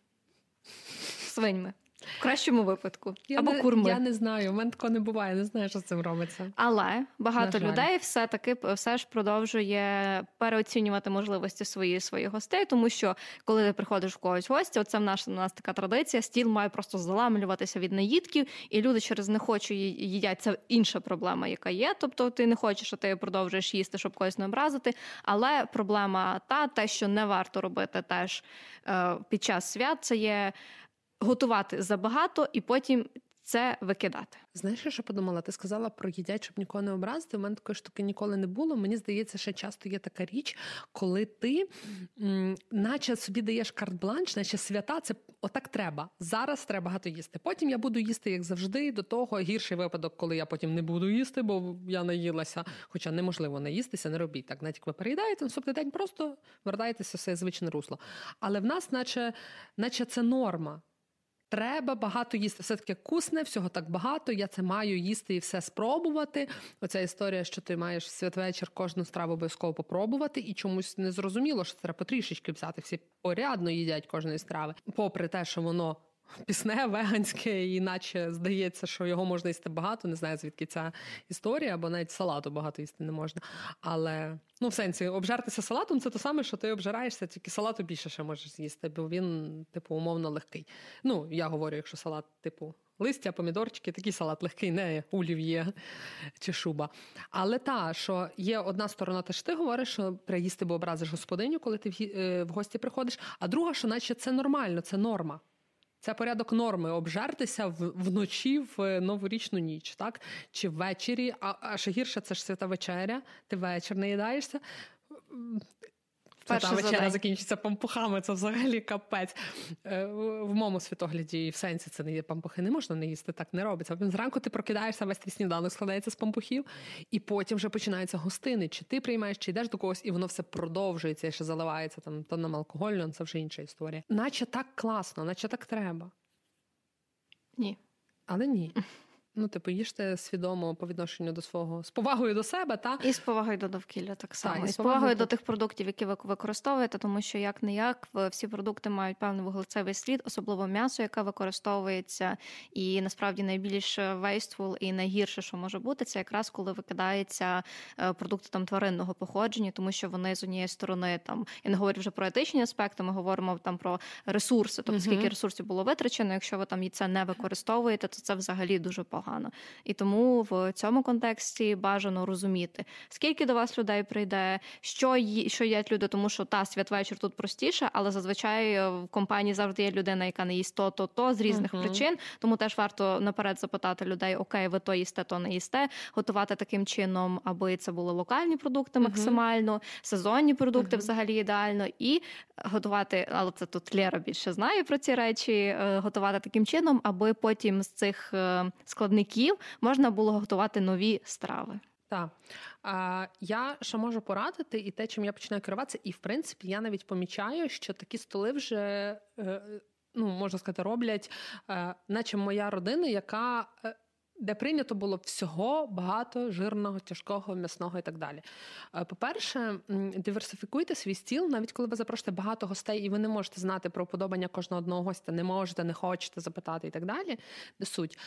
Свиньми. В кращому випадку. Я Або не, курми. Я не знаю, у мене такого не буває, не знаю, що з цим робиться. Але багато людей все-таки все ж продовжує переоцінювати можливості свої своїх гостей, тому що коли ти приходиш в когось в гості, оце в нас, у нас така традиція, стіл має просто заламлюватися від наїдків, і люди через не хочуть їдять. Це інша проблема, яка є. Тобто ти не хочеш, а ти продовжуєш їсти, щоб когось не образити. Але проблема та те, що не варто робити теж е, під час свят, це є готувати забагато і потім це викидати. Знаєш, що подумала? Ти сказала про їдять, щоб нікого не образити. У мене такої штуки ніколи не було. Мені здається, що часто є така річ, коли ти, м, наче собі даєш карт-бланш, наче свята, це отак треба. Зараз треба багато їсти. Потім я буду їсти, як завжди. До того гірший випадок, коли я потім не буду їсти, бо я наїлася. Хоча неможливо наїстися, не робіть так. Навіть як ви переїдаєте, наступний день просто вертаєтеся в своє звичне русло. Але в нас, наче, наче це норма. Треба багато їсти. Все таки кусне, всього так багато. Я це маю їсти і все спробувати. Оця історія, що ти маєш святвечір кожну страву обов'язково попробувати, і чомусь не зрозуміло, що треба потрішечки взяти. Всі порядно їдять кожної страви, попри те, що воно пісне, веганське, і наче здається, що його можна їсти багато. Не знаю, звідки ця історія, бо навіть салату багато їсти не можна. Але ну, в сенсі, обжертися салатом це те саме, що ти обжираєшся, тільки салату більше ще можеш з'їсти, бо він, типу, умовно легкий. Ну, я говорю, якщо салат, типу. Листя, помідорчики, такий салат легкий, не олів'є чи шуба. Але та, що є одна сторона, те ж ти говориш, що приїсти, бо образиш господиню, коли ти в е, гості приходиш, а друга, що наче це нормально, це норма. Це порядок норми обжертися вночі в новорічну ніч, так? Чи ввечері, а, а ще гірше це ж свята вечеря, ти вечір не їдаєшся. Та вечеря закінчиться пампухами, це взагалі капець. Е, в моєму світогляді і в сенсі це не є пампухи, не можна не їсти, так не робиться. Зранку ти прокидаєшся, весь твій сніданок складається з пампухів, і потім вже починаються гостини. Чи ти приймаєш, чи йдеш до когось, і воно все продовжується і ще заливається там тоном алкогольно, це вже інша історія. Наче так класно, наче так треба. Ні. Але ні. Ну, типу, їжте свідомо по відношенню до свого з повагою до себе, та і з повагою до довкілля, так само та, і з повагою до тих продуктів, які ви використовуєте, тому що як не як всі продукти мають певний вуглецевий слід, особливо м'ясо, яке використовується, і насправді найбільш вействул і найгірше, що може бути, це якраз коли викидається е, продукти там тваринного походження, тому що вони з однієї сторони там я не говорю вже про етичні аспекти. Ми говоримо там про ресурси, тобто скільки ресурсів було витрачено. Якщо ви там це не використовуєте, то це взагалі дуже погано погано. І тому в цьому контексті бажано розуміти, скільки до вас людей прийде, що ї, що їдять люди, тому що та святвечір тут простіше, але зазвичай е, в компанії завжди є людина, яка не їсть то, то, то з різних uh-huh. причин. Тому теж варто наперед запитати людей: Окей, ви то їсте, то не їсте, готувати таким чином, аби це були локальні продукти максимально, uh-huh. сезонні продукти uh-huh. взагалі ідеально, і готувати, але це тут Лера більше знає про ці речі, е, готувати таким чином, аби потім з цих е, складних виробників можна було готувати нові страви. Так. А, Я що можу порадити, і те, чим я починаю керуватися, і в принципі я навіть помічаю, що такі столи вже е, ну можна сказати роблять, е, наче моя родина, яка. Е, де прийнято було всього багато жирного, тяжкого, м'ясного і так далі. По-перше, диверсифікуйте свій стіл, навіть коли ви запрошуєте багато гостей, і ви не можете знати про подобання кожного одного гостя, не можете, не хочете запитати і так далі. Де суть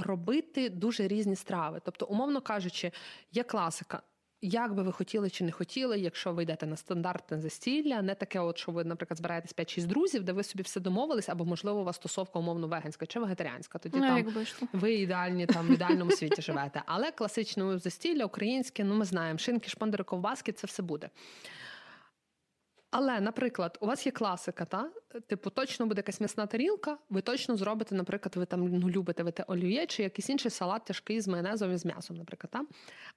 робити дуже різні страви. Тобто, умовно кажучи, є класика. Як би ви хотіли чи не хотіли, якщо ви йдете на стандартне застілля, не таке, от що ви, наприклад, збираєтесь 5-6 друзів, де ви собі все домовились, або можливо у вас стосовка умовно веганська чи вегетаріанська. Тоді ну, там ви ідеальні там в ідеальному світі живете. Але класичне застілля, українське, ну ми знаємо, шинки, шпондери, ковбаски, це все буде. Але, наприклад, у вас є класика, та типу, точно буде якась м'ясна тарілка. Ви точно зробите, наприклад, ви там ну, любите ви те олів'є чи якийсь інший салат тяжкий з майонезом і з м'ясом, наприклад. Та?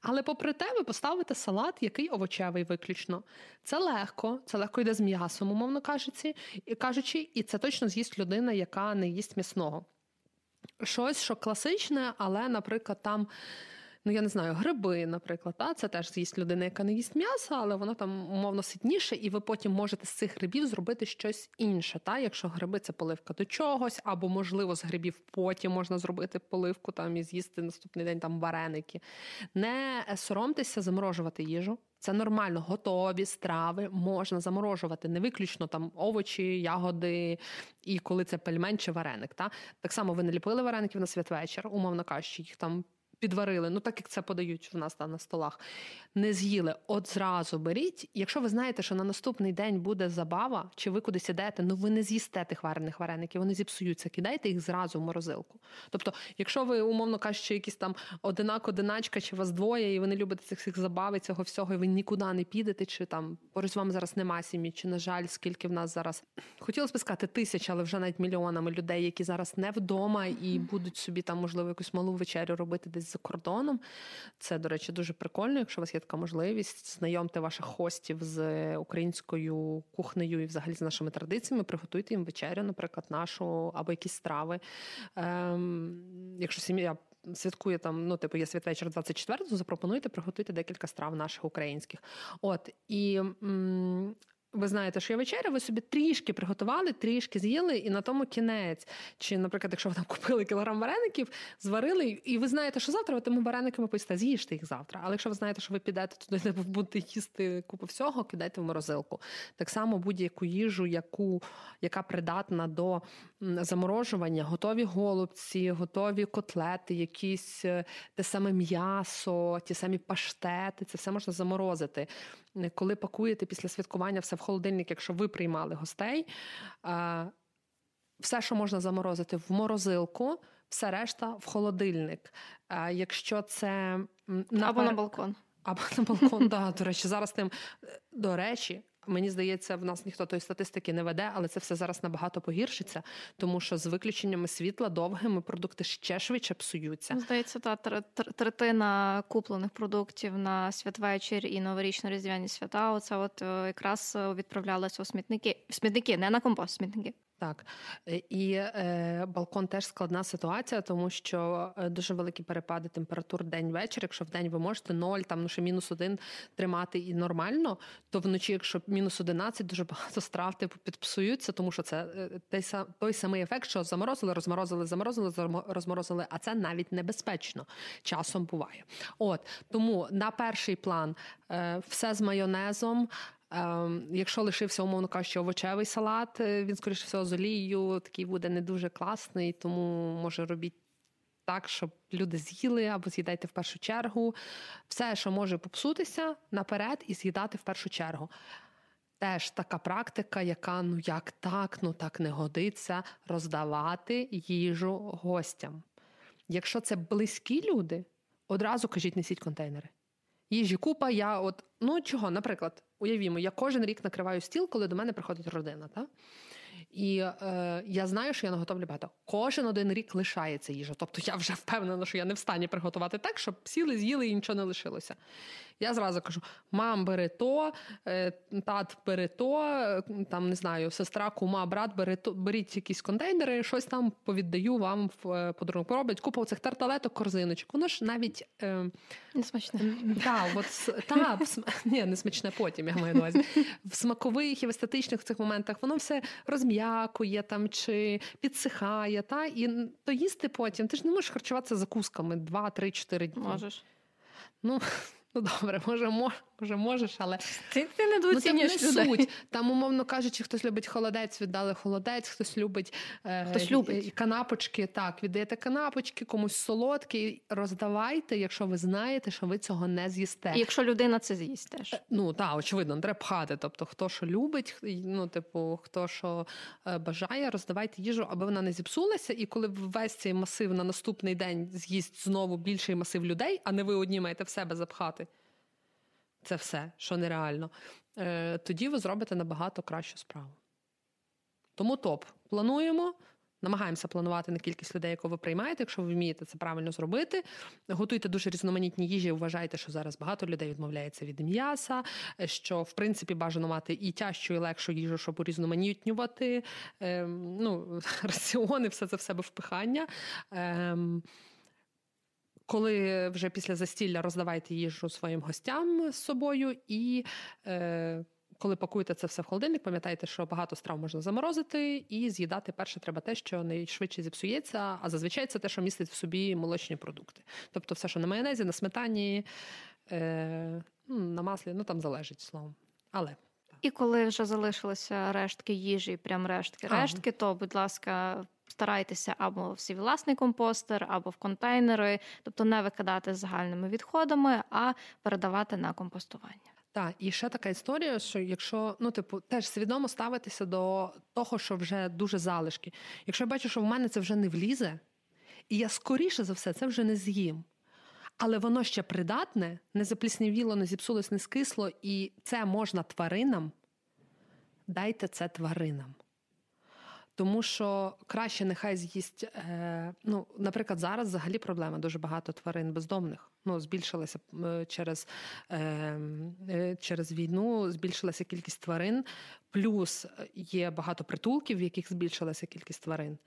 Але попри те, ви поставите салат, який овочевий виключно. Це легко, це легко йде з м'ясом, умовно кажучи, кажучи, і це точно з'їсть людина, яка не їсть м'ясного. Щось, що класичне, але, наприклад, там ну я не знаю, гриби, наприклад, та це теж з'їсть людина, яка не їсть м'ясо, але воно там умовно ситніше, і ви потім можете з цих грибів зробити щось інше. Та? Якщо гриби це поливка до чогось, або, можливо, з грибів потім можна зробити поливку там і з'їсти наступний день там вареники. Не соромтеся заморожувати їжу. Це нормально, готові страви можна заморожувати, не виключно там овочі, ягоди, і коли це пельмень чи вареник. Та? Так само ви не ліпили вареників на святвечір, умовно кажучи, їх там підварили, ну так як це подають в нас там на столах, не з'їли, от зразу беріть. Якщо ви знаєте, що на наступний день буде забава, чи ви кудись ідете, ну ви не з'їсте тих варених вареників, вони зіпсуються, кидайте їх зразу в морозилку. Тобто, якщо ви, умовно кажучи, якісь там одинак-одиначка, чи вас двоє, і ви не любите цих всіх забав і цього всього, і ви нікуди не підете, чи там поруч з вами зараз нема сім'ї, чи, на жаль, скільки в нас зараз хотілося б сказати тисяч, але вже навіть мільйонами людей, які зараз не вдома і будуть собі там, можливо, якусь малу вечерю робити десь за кордоном. Це, до речі, дуже прикольно, якщо у вас є така можливість, знайомте ваших хостів з українською кухнею і взагалі з нашими традиціями, приготуйте їм вечерю, наприклад, нашу або якісь страви. Ем, Якщо сім'я. Святкує там, ну, типу, є святвечір 24, то запропонуйте приготуйте декілька страв наших українських. От і м- ви знаєте, що є вечеря, ви собі трішки приготували, трішки з'їли, і на тому кінець. Чи, наприклад, якщо ви там купили кілограм вареників, зварили, і ви знаєте, що завтра ви тими варениками поїсте, з'їжте їх завтра. Але якщо ви знаєте, що ви підете туди, де ви будете їсти купу всього, кидайте в морозилку. Так само будь-яку їжу, яку, яка придатна до заморожування, готові голубці, готові котлети, якісь е, те саме м'ясо, ті самі паштети, це все можна заморозити. Коли пакуєте після святкування все в холодильник, якщо ви приймали гостей, все, що можна заморозити в морозилку, все решта в холодильник. Якщо це на або на балкон. Або на балкон, да, до речі, зараз тим до речі, Мені здається, в нас ніхто тої статистики не веде, але це все зараз набагато погіршиться, тому що з виключеннями світла довгими продукти ще швидше псуються. Здається, та третина куплених продуктів на святвечір і новорічно-різдвяні свята. Оце от е, якраз відправлялася у смітники. Смітники, не на компост, смітники. Так е, і е, балкон теж складна ситуація, тому що е, дуже великі перепади температур день-вечір. Якщо в день ви можете 0, там ну ще мінус один тримати і нормально, то вночі, якщо мінус 11, дуже багато страв типу підпсуються, тому що це е, той, той самий ефект, що заморозили, розморозили, заморозили, розморозили, а це навіть небезпечно часом буває. От тому на перший план е, все з майонезом. Ем, якщо лишився, умовно кажучи, овочевий салат, е, він, скоріше всього, з олією такий буде не дуже класний, тому може робіть так, щоб люди з'їли або з'їдайте в першу чергу. Все, що може попсутися наперед, і з'їдати в першу чергу. Теж така практика, яка ну як так, ну так не годиться, роздавати їжу гостям. Якщо це близькі люди, одразу кажіть, несіть контейнери. Їжі купа, я от, ну чого, наприклад, уявімо, я кожен рік накриваю стіл, коли до мене приходить родина. Та? І е, я знаю, що я наготовлю багато. Кожен один рік лишається їжа. Тобто я вже впевнена, що я не в стані приготувати так, щоб сіли, з'їли і нічого не лишилося. Я зразу кажу: мам, бери то, е, тат бери то, е, там не знаю, сестра, кума, брат, бери то, беріть якісь контейнери, щось там повіддаю вам в е, подарунок. Роблять купу цих тарталеток, корзиночок. Воно ж навіть е, не смачне. Та, от, та, ні, не смачне потім, я маю на увазі. В смакових і в естетичних цих моментах воно все розм'якує там чи підсихає. Та, І то їсти потім. Ти ж не можеш харчуватися закусками 2-3-4 дні. Можеш. Ну, Ну добре, може, може, можеш, але ти ти недооцінюєш ну, це не суть. Там, умовно кажучи, хтось любить холодець, віддали холодець, хтось любить е, хтось любить канапочки. Так, віддаєте канапочки, комусь солодкі. Роздавайте, якщо ви знаєте, що ви цього не з'їсте. І Якщо людина це з'їсть теж. Е, ну так, очевидно, треба пхати. Тобто, хто що любить, ну, типу, хто що е, бажає, роздавайте їжу, аби вона не зіпсулася. І коли весь цей масив на наступний день з'їсть знову більший масив людей, а не ви одні маєте в себе запхати це все, що нереально, е, тоді ви зробите набагато кращу справу. Тому топ. Плануємо. Намагаємося планувати на кількість людей, яку ви приймаєте, якщо ви вмієте це правильно зробити. Готуйте дуже різноманітні їжі. Вважайте, що зараз багато людей відмовляється від м'яса, що в принципі бажано мати і тяжчу, і легшу їжу, щоб урізноманітнювати. Ем, ну, раціони, все це в себе впихання. Ем, коли вже після застілля роздавайте їжу своїм гостям з собою, і е, коли пакуєте це все в холодильник, пам'ятайте, що багато страв можна заморозити, і з'їдати перше треба те, що найшвидше зіпсується, а зазвичай це те, що містить в собі молочні продукти. Тобто, все, що на майонезі, на сметані. Е, на маслі, ну там залежить словом. Але. І коли вже залишилися рештки їжі, прям рештки, рештки, то, будь ласка, старайтеся або в свій компостер, або в контейнери, тобто не викидати загальними відходами, а передавати на компостування. Так, і ще така історія, що якщо ну, типу, теж свідомо ставитися до того, що вже дуже залишки. Якщо я бачу, що в мене це вже не влізе, і я скоріше за все це вже не з'їм. Але воно ще придатне, не запліснівіло, не зіпсулось, не скисло, і це можна тваринам. Дайте це тваринам. Тому що краще нехай з'їсть. Е, ну, наприклад, зараз взагалі проблема дуже багато тварин бездомних. Ну, збільшилася е, через е, е, через війну, збільшилася кількість тварин, плюс є багато притулків, в яких збільшилася кількість тварин.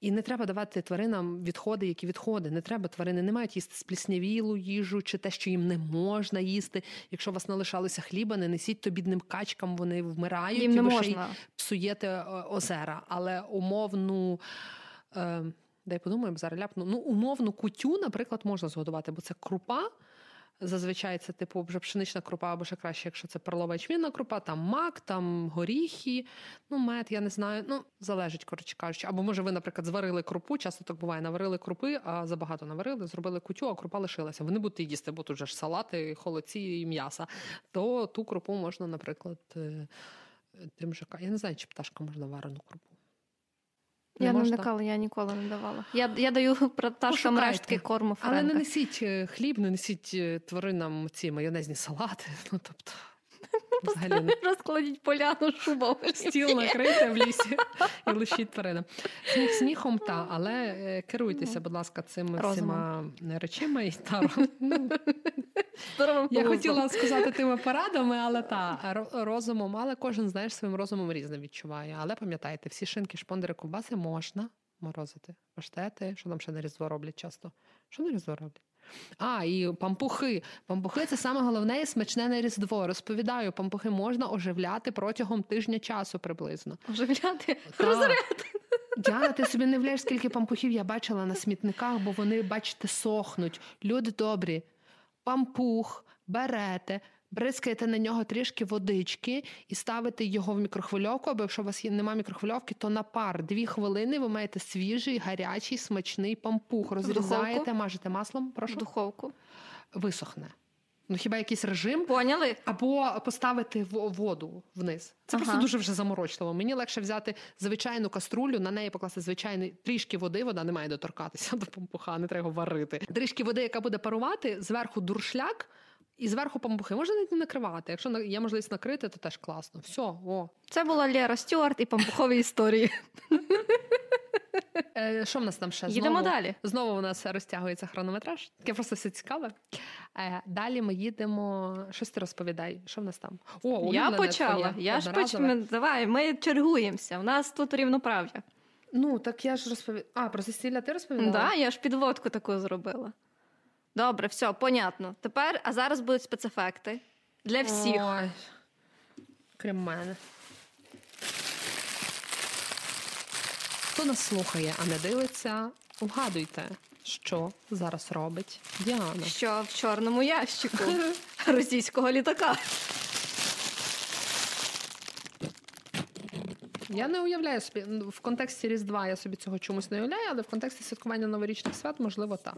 І не треба давати тваринам відходи, які відходи. Не треба тварини не мають їсти спліснявілу їжу чи те, що їм не можна їсти. Якщо у вас налишалося хліба, не несіть то бідним качкам, вони вмирають їм не і ви ще й псуєте е, озера. Але умовну. Е, Дай подумаємо, зараз ляпну. Ну, умовну кутю, наприклад, можна згодувати, бо це крупа. Зазвичай це типу вже пшенична крупа, або ще краще, якщо це перлова ячмінна крупа, там мак, там горіхи, ну мед, я не знаю. Ну залежить, коротше кажучи. Або може ви, наприклад, зварили крупу. Часто так буває, наварили крупи, а забагато наварили, зробили кутю, а крупа лишилася. Вони будуть їсти, бо тут же ж салати, холодці і м'яса. То ту крупу можна, наприклад, е, тим же я не знаю, чи пташка можна варену крупу. Не я можна? не вникала, я ніколи не давала. Я я даю пташкам рештки корму. Френка. Але не несіть е, хліб, не несіть е, тваринам ці майонезні салати. Ну тобто взагалі розкладіть поляну шубу. Стіл накрийте в лісі і лишіть тваринам. Сміх сміхом, та, але е, керуйтеся, будь ласка, цими всіма речами і та Я хотіла сказати тими порадами, але та розумом, але кожен знаєш своїм розумом різним відчуває. Але пам'ятайте, всі шинки, шпондери, ковбаси можна морозити. Паштети, що там ще на різдво роблять часто. Що на різдво роблять? А, і пампухи. Пампухи це саме головне і смачне на різдво. Розповідаю, пампухи можна оживляти протягом тижня часу приблизно. Оживляти розряд. Діана, ти собі не вляєш, скільки пампухів я бачила на смітниках, бо вони, бачите, сохнуть. Люди добрі пампух берете, бризкаєте на нього трішки водички і ставите його в мікрохвильовку, або якщо у вас немає мікрохвильовки, то на пар дві хвилини ви маєте свіжий, гарячий, смачний пампух. Розрізаєте, мажете маслом. Прошу духовку. Висохне. Ну, хіба якийсь режим Поняли? або поставити воду вниз. Це ага. просто дуже вже заморочливо. Мені легше взяти звичайну каструлю, на неї покласти звичайний трішки води. Вода не має доторкатися до пампуха, не треба варити. Трішки води, яка буде парувати, зверху дуршляк. І зверху пампухи можна навіть не накривати. Якщо є можливість накрити, то теж класно. Все, о. Це була Лера Стюарт і пампухові історії. Е, що в нас там ще? Їдемо знову, далі. Знову у нас розтягується хронометраж. Таке просто все цікаве. Е, далі ми їдемо. Щось ти розповідай. Що в нас там? О, Я почала. Я ж поч... Давай, ми чергуємося. У нас тут рівноправ'я. Ну, так я ж розповідаю. А, про застілля ти розповідала? Так, да, я ж підводку таку зробила. Добре, все, понятно. Тепер, а зараз будуть спецефекти для всіх. Ой, Крім мене. Хто нас слухає, а не дивиться, вгадуйте, що зараз робить Діана. Що в чорному ящику російського літака. Я не уявляю собі в контексті Різдва я собі цього чомусь не уявляю, але в контексті святкування новорічних свят, можливо, так.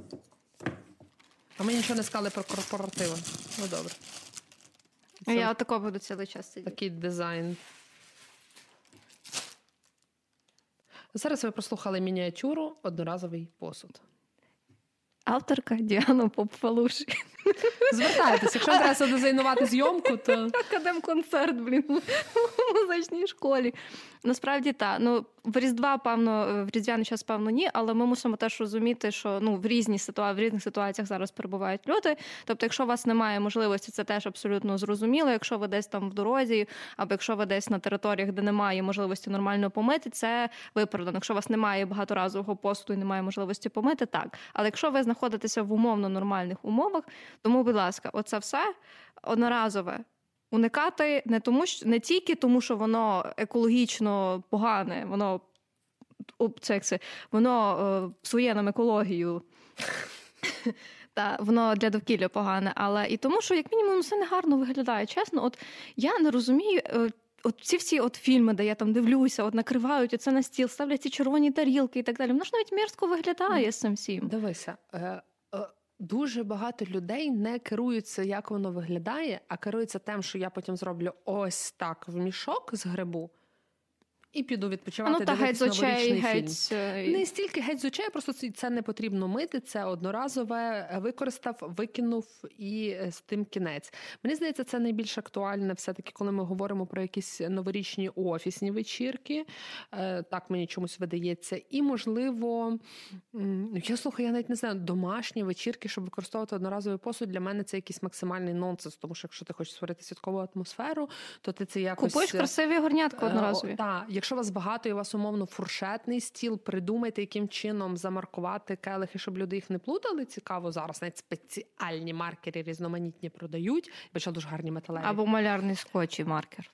А ми нічого не сказали про корпоративи. Ну добре. Це Я отако буду цілий час сидіти. Такий дизайн. Зараз ви прослухали мініатюру одноразовий посуд. Авторка Діана Попфалуші. Звертайтеся, якщо треба дизайнувати зйомку, то Академ-концерт, блін, в музичній школі. Насправді так. Ну, в Різдва, певно, в Різдвяний час, певно, ні, але ми мусимо теж розуміти, що ну, в різні ситуації, в різних ситуаціях зараз перебувають люди. Тобто, якщо у вас немає можливості, це теж абсолютно зрозуміло. Якщо ви десь там в дорозі, або якщо ви десь на територіях, де немає можливості нормально помити, це виправдано. Якщо у вас немає багаторазового посуду і немає можливості помити, так. Але якщо ви знаходитеся в умовно нормальних умовах, тому, будь ласка, оце все одноразове. Уникати не тому, що не тільки тому, що воно екологічно погане, воно це як це, воно е, псує нам екологію. Та воно для довкілля погане, але і тому, що як мінімум все не гарно виглядає. Чесно, от я не розумію. От ці всі от фільми, де я там дивлюся, от накривають оце на стіл, ставлять ці червоні тарілки і так далі. Воно ж навіть мерзко виглядає з цим всім. Дивися, е, е, дуже багато людей не керуються, як воно виглядає, а керуються тим, що я потім зроблю ось так в мішок з грибу. І піду відпочивати ну, та геть з очей, геть... Е, не стільки геть з очей, просто це не потрібно мити, це одноразове використав, викинув і е, з тим кінець. Мені здається, це найбільш актуальне, все-таки, коли ми говоримо про якісь новорічні офісні вечірки. Е, так мені чомусь видається. І, можливо, я слухаю, я навіть не знаю, домашні вечірки, щоб використовувати одноразовий посуд, для мене це якийсь максимальний нонсенс, тому що якщо ти хочеш створити святкову атмосферу, то ти це якось купуєш красиві горнятки одноразові. Так, Якщо вас багато і у вас умовно фуршетний стіл, придумайте, яким чином замаркувати келихи, щоб люди їх не плутали. Цікаво зараз навіть спеціальні маркери різноманітні продають, бо дуже гарні металеві. Або малярний скотч і маркер.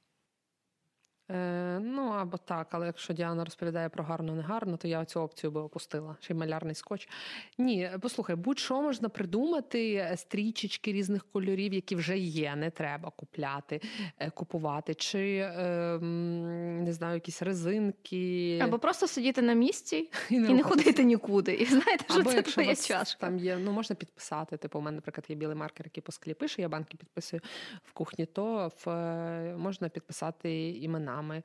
Е, Ну або так, але якщо Діана розповідає про гарно негарно, то я цю опцію би опустила. Чи малярний скотч. Ні, послухай, будь-що можна придумати е, стрічечки різних кольорів, які вже є, не треба купляти, е, купувати, чи е, не знаю, якісь резинки. Або просто сидіти на місці і не, і не ходити нікуди. І знаєте, що або це твоя чашка. Там є, ну можна підписати. Типу, у мене, наприклад, є білий маркер, який по склі пише, я банки підписую в кухні, то в можна підписати імена речами.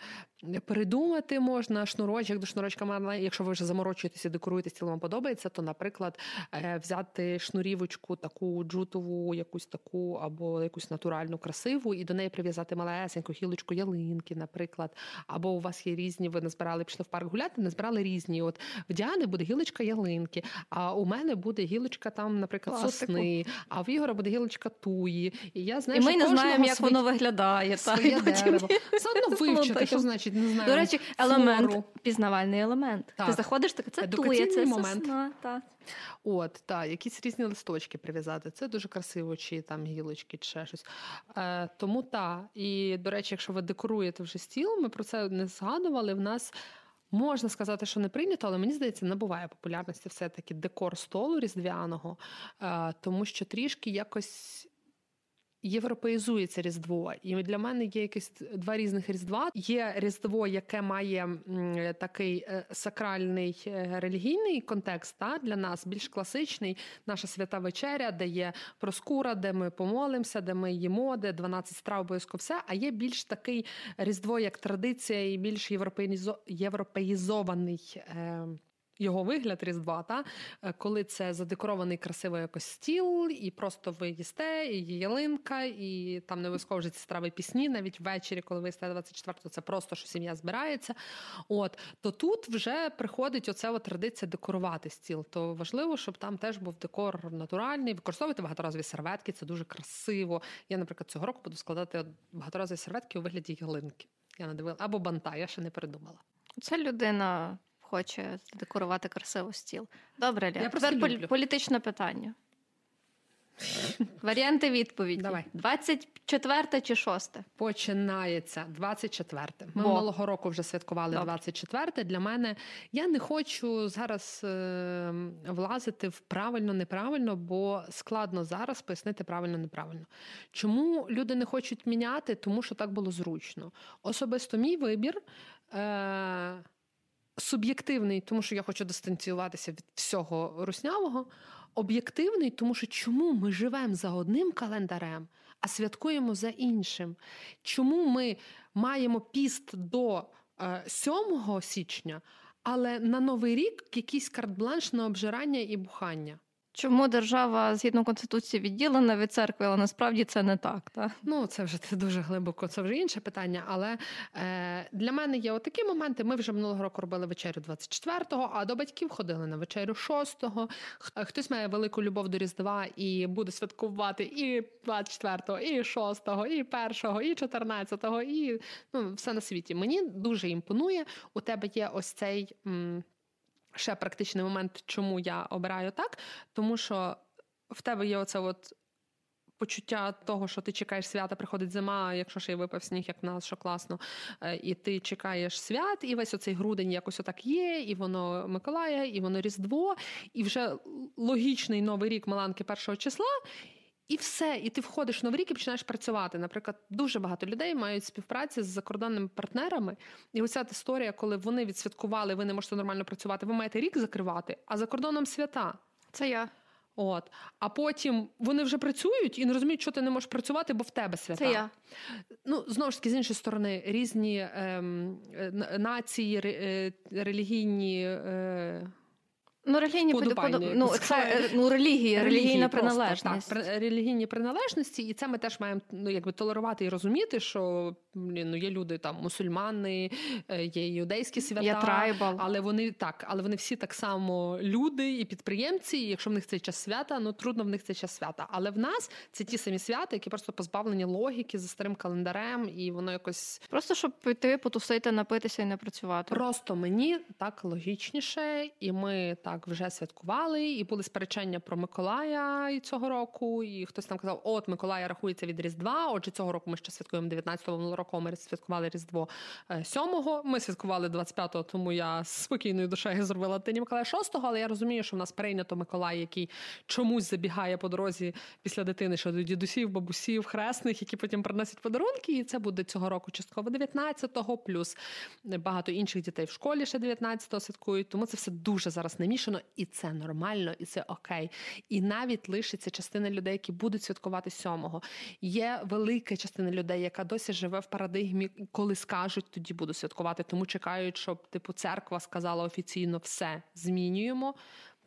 Передумати можна шнурочок до шнурочка мала. Якщо ви вже заморочуєтеся, декоруєте стіл, вам подобається, то, наприклад, е, взяти шнурівочку, таку джутову, якусь таку або якусь натуральну, красиву, і до неї прив'язати малесеньку гілочку ялинки, наприклад. Або у вас є різні, ви назбирали, пішли в парк гуляти, назбирали різні. От в Діани буде гілочка ялинки, а у мене буде гілочка там, наприклад, Класику. сосни, а в Ігора буде гілочка туї. І я знаю, і ми що не знаємо, як свій... воно виглядає. Своє так, дерево. Все одно вивчити, що значить не знаю. До речі, елемент, флору. пізнавальний елемент. Так. Ти заходиш, так це тує, це момент. Сосна, так. От, так, якісь різні листочки прив'язати. Це дуже красиво, чи там гілочки, чи ще щось. Е, Тому так. І, до речі, якщо ви декоруєте вже стіл, ми про це не згадували. В нас. Можна сказати, що не прийнято, але мені здається, набуває популярності все-таки декор столу різдвяного, е, тому що трішки якось європеїзується Різдво, і для мене є якісь два різних різдва. Є Різдво, яке має такий е, сакральний е, релігійний контекст та для нас більш класичний. Наша свята вечеря, де є проскура, де ми помолимося, де ми їмо, де 12 страв обов'язково все. А є більш такий різдво, як традиція, і більш європеїзований. Його вигляд Різдва, та е, коли це задекорований красиво якось стіл, і просто ви їсте, і є ялинка, і там не обов'язково вже ці страви пісні, навіть ввечері, коли ви їсте 24-го, це просто що сім'я збирається. От то тут вже приходить оця от традиція декорувати стіл. То важливо, щоб там теж був декор натуральний, використовувати багаторазові серветки. Це дуже красиво. Я, наприклад, цього року буду складати багаторазові серветки у вигляді ялинки. Я надивила або банта, я ще не придумала. Це людина хоче декорувати красиво стіл. Добре, Ля. Тепер полі- політичне питання. Варіанти відповіді. Давай. 24 чи 6? Починається 24. Ми Бо. минулого року вже святкували Добре. 24. Для мене я не хочу зараз е, влазити в правильно, неправильно, бо складно зараз пояснити правильно, неправильно. Чому люди не хочуть міняти? Тому що так було зручно. Особисто мій вибір. Е, суб'єктивний, тому що я хочу дистанціюватися від всього руснявого. Об'єктивний, тому що чому ми живемо за одним календарем, а святкуємо за іншим? Чому ми маємо піст до 7 е, січня, але на новий рік якийсь карт-бланш на обжирання і бухання? Чому держава згідно конституції відділена від церкви, але насправді це не так. так? Ну це вже це дуже глибоко, це вже інше питання. Але е, для мене є отакі моменти. Ми вже минулого року робили вечерю 24-го, а до батьків ходили на вечерю 6-го. Хтось має велику любов до Різдва і буде святкувати і 24-го, і 6-го, і 1-го, і 14-го, і ну все на світі. Мені дуже імпонує. У тебе є ось цей. М- ще практичний момент, чому я обираю так, тому що в тебе є оце от почуття того, що ти чекаєш свята, приходить зима, якщо ще й випав сніг, як в нас, що класно. Е, і ти чекаєш свят, і весь оцей грудень якось отак є, і воно Миколая, і воно Різдво, і вже логічний новий рік Маланки першого числа. І все, і ти входиш в новий рік і починаєш працювати. Наприклад, дуже багато людей мають співпраці з закордонними партнерами. І оця історія, коли вони відсвяткували, ви не можете нормально працювати, ви маєте рік закривати, а за кордоном свята. Це я. От, а потім вони вже працюють і не розуміють, що ти не можеш працювати, бо в тебе свята. Це я. Ну знову ж таки, з іншої сторони, різні ем, нації, е, релігійні. Е, Ну, релігійні Подобайні. ну, це ну, релігія, релігійна приналежність. Так, релігійні приналежності, і це ми теж маємо ну, якби толерувати і розуміти, що ну, є люди там мусульмани, е, є юдейські свята, є трайбал. але вони так, але вони всі так само люди і підприємці. і Якщо в них цей час свята, ну трудно в них цей час свята. Але в нас це ті самі свята, які просто позбавлені логіки за старим календарем, і воно якось просто щоб піти, потусити, напитися і не працювати. Просто мені так логічніше, і ми так так вже святкували, і були сперечення про Миколая і цього року. І хтось там казав, от Миколая рахується від Різдва. Отже, цього року ми ще святкуємо 19-го, року ми святкували Різдво 7-го. Е, ми святкували 25-го, тому я спокійною душею зробила Тині Миколая 6-го, але я розумію, що в нас прийнято Миколай, який чомусь забігає по дорозі після дитини, що до дідусів, бабусів, хресних, які потім приносять подарунки. І це буде цього року частково 19-го, плюс багато інших дітей в школі ще 19-го святкують. Тому це все дуже зараз не мішано, і це нормально, і це окей. І навіть лишиться частина людей, які будуть святкувати сьомого. Є велика частина людей, яка досі живе в парадигмі, коли скажуть, тоді буду святкувати. Тому чекають, щоб типу церква сказала офіційно все змінюємо.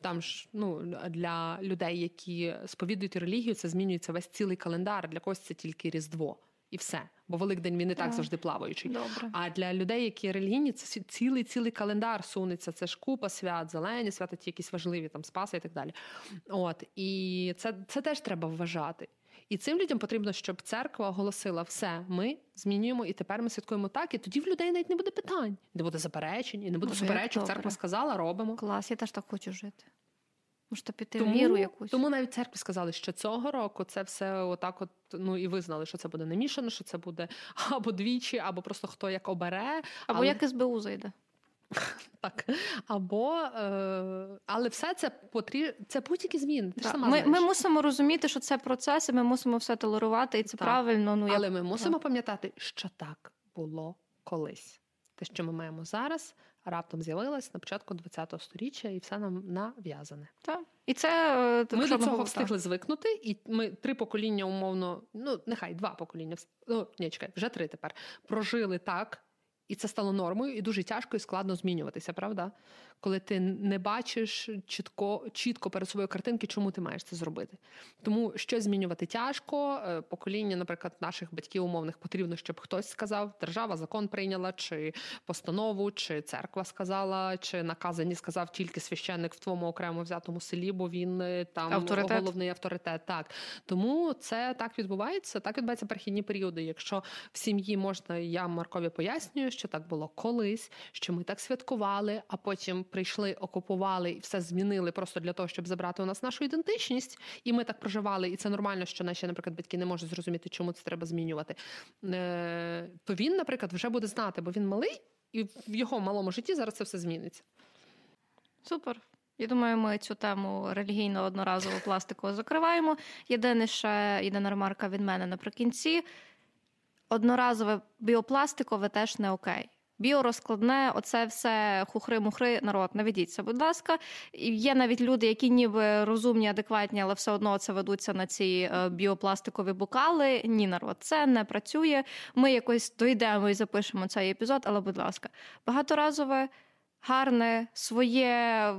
Там ж ну для людей, які сповідують релігію, це змінюється весь цілий календар. Для когось це тільки різдво і все. Бо Великдень він не так завжди плаваючий. Добре. А для людей, які релігійні, це цілий цілий календар сунеться. Це ж купа свят, зелені свята, ті якісь важливі, там спаси і так далі. От і це, це теж треба вважати. І цим людям потрібно, щоб церква оголосила все, ми змінюємо, і тепер ми святкуємо так. І тоді в людей навіть не буде питань, не буде заперечень, і не буде суперечок. Церква сказала, робимо. Клас, я теж так хочу жити. Можете піти тому, в віру якусь. Тому навіть церкві сказали, що цього року це все отак, от ну і визнали, що це буде не мішано, що це буде або двічі, або просто хто як обере, або але... як СБУ зайде. Так, або е, але все це потрібно, це будь-які зміни. Ти так. сама ми ми мусимо розуміти, що це процеси, ми мусимо все толерувати, і це так. правильно. Ну але як... ми мусимо так. пам'ятати, що так було колись. Те, що ми маємо зараз, раптом з'явилась на початку ХХ століття, і все нам нав'язане. Так. І це е, ми до цього встигли звикнути, і ми три покоління, умовно, ну нехай два покоління, ну ні, чекай, вже три тепер прожили так. І це стало нормою, і дуже тяжко і складно змінюватися, правда? Коли ти не бачиш чітко чітко перед собою картинки, чому ти маєш це зробити. Тому щось змінювати тяжко. Е, покоління, наприклад, наших батьків умовних потрібно, щоб хтось сказав, держава закон прийняла, чи постанову, чи церква сказала, чи наказані сказав тільки священник в твоєму окремо взятому селі, бо він е, там авторитет. головний авторитет. Так тому це так відбувається. Так відбувається перехідні періоди. Якщо в сім'ї можна, я Маркові пояснюю, що так було колись, що ми так святкували, а потім прийшли, окупували і все змінили просто для того, щоб забрати у нас нашу ідентичність, і ми так проживали, і це нормально, що наші, наприклад, батьки не можуть зрозуміти, чому це треба змінювати. Е, то він, наприклад, вже буде знати, бо він малий, і в його малому житті зараз це все зміниться. Супер. Я думаю, ми цю тему релігійно одноразово пластиково закриваємо. Єдине ще єдина ремарка від мене наприкінці. Одноразове біопластикове теж не окей. Біорозкладне, оце все хухри-мухри, народ, наведіться, будь ласка. Є навіть люди, які ніби розумні, адекватні, але все одно це ведуться на ці е, біопластикові бокали. Ні, народ, це не працює. Ми якось дойдемо і запишемо цей епізод, але, будь ласка, багаторазове, гарне, своє.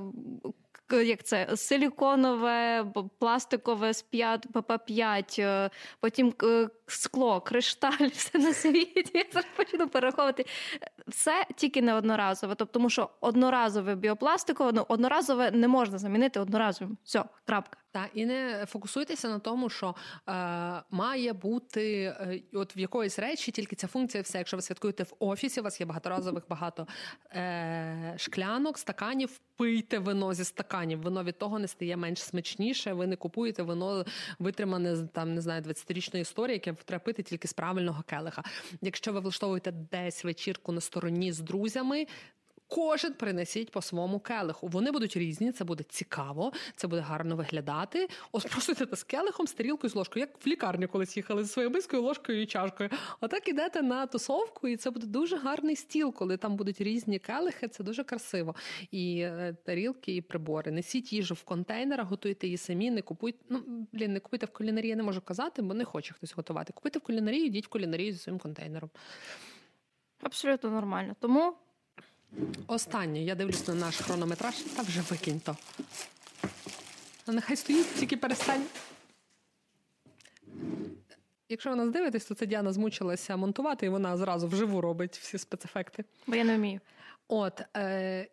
Як це силіконове, пластикове з 5, ПП5, потім скло, кришталь, все на світі. Я зараз почну перераховувати. Все тільки не одноразове. Тобто, тому що одноразове біопластикове, ну одноразове не можна замінити одноразовим. Все, крапка. Та і не фокусуйтеся на тому, що е, має бути е, от в якоїсь речі тільки ця функція, все. Якщо ви святкуєте в офісі, у вас є багаторазових багато е, шклянок, стаканів. Пийте вино зі стаканів. Вино від того не стає менш смачніше. Ви не купуєте вино витримане з там не знаю 20-річної історії, яке треба пити тільки з правильного келиха. Якщо ви влаштовуєте десь вечірку на стороні з друзями, Кожен принесіть по своєму келиху. Вони будуть різні, це буде цікаво, це буде гарно виглядати. Ось просто йдете з келихом, з тарілкою, з ложкою, як в лікарню колись їхали зі своєю мискою, ложкою і чашкою. Отак ідете на тусовку, і це буде дуже гарний стіл, коли там будуть різні келихи. Це дуже красиво. І е, тарілки, і прибори. Несіть їжу в контейнерах, готуйте її самі, не купуйте. Ну блін, не купуйте в кулінарії, я не можу казати, бо не хоче хтось готувати. Купуйте в кулінарії, йдіть в кулінарію зі своїм контейнером. Абсолютно нормально. Тому Останнє, я дивлюсь на наш хронометраж, та вже викинь то. А нехай стоїть, тільки перестань. Якщо ви нас дивитесь, то це Діана змучилася монтувати, і вона зразу вживу робить всі спецефекти. Бо я не вмію. От, е,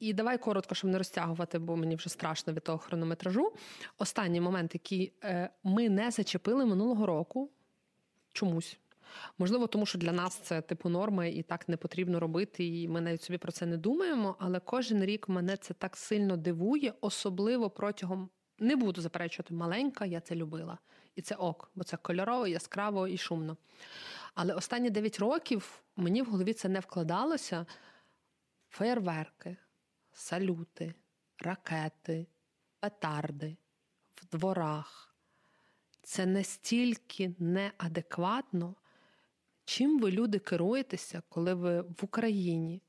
і давай коротко, щоб не розтягувати, бо мені вже страшно від того хронометражу. Останній момент, який е, ми не зачепили минулого року чомусь. Можливо, тому що для нас це типу норма і так не потрібно робити, і ми навіть собі про це не думаємо. Але кожен рік мене це так сильно дивує, особливо протягом не буду заперечувати маленька, я це любила. І це ок, бо це кольорово, яскраво і шумно. Але останні 9 років мені в голові це не вкладалося. Феєрверки, салюти, ракети, петарди в дворах. Це настільки неадекватно. Чим ви люди керуєтеся, коли ви в Україні?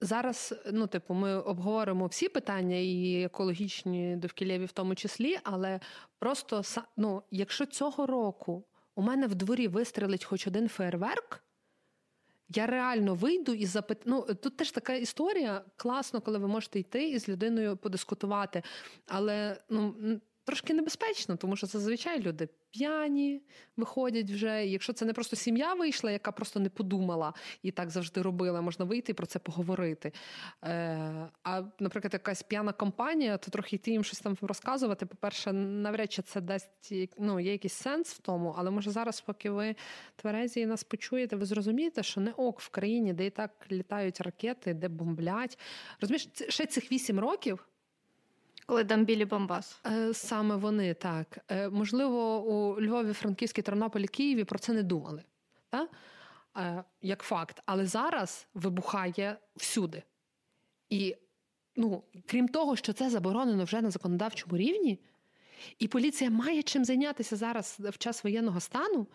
Зараз, ну, типу, ми обговоримо всі питання, і екологічні довкіллєві в тому числі, але просто ну, якщо цього року у мене в дворі вистрелить хоч один фейерверк, я реально вийду і запит... Ну, Тут теж така історія. Класно, коли ви можете йти і з людиною подискутувати. Але ну, трошки небезпечно, тому що зазвичай люди п'яні виходять вже. Якщо це не просто сім'я вийшла, яка просто не подумала і так завжди робила, можна вийти і про це поговорити. Е, А, наприклад, якась п'яна компанія, то трохи йти їм щось там розказувати. По-перше, навряд чи це дасть ну, є якийсь сенс в тому, але може зараз, поки ви тверезі нас почуєте, ви зрозумієте, що не ок в країні, де і так літають ракети, де бомблять. Розумієш, ще цих вісім років. Коли Дамбілі Бомбас. Е, саме вони так. Е, можливо, у Львові, Франківській, Тернополі, Києві про це не думали. Так? Е, як факт. Але зараз вибухає всюди. І ну, крім того, що це заборонено вже на законодавчому рівні, і поліція має чим зайнятися зараз в час воєнного стану.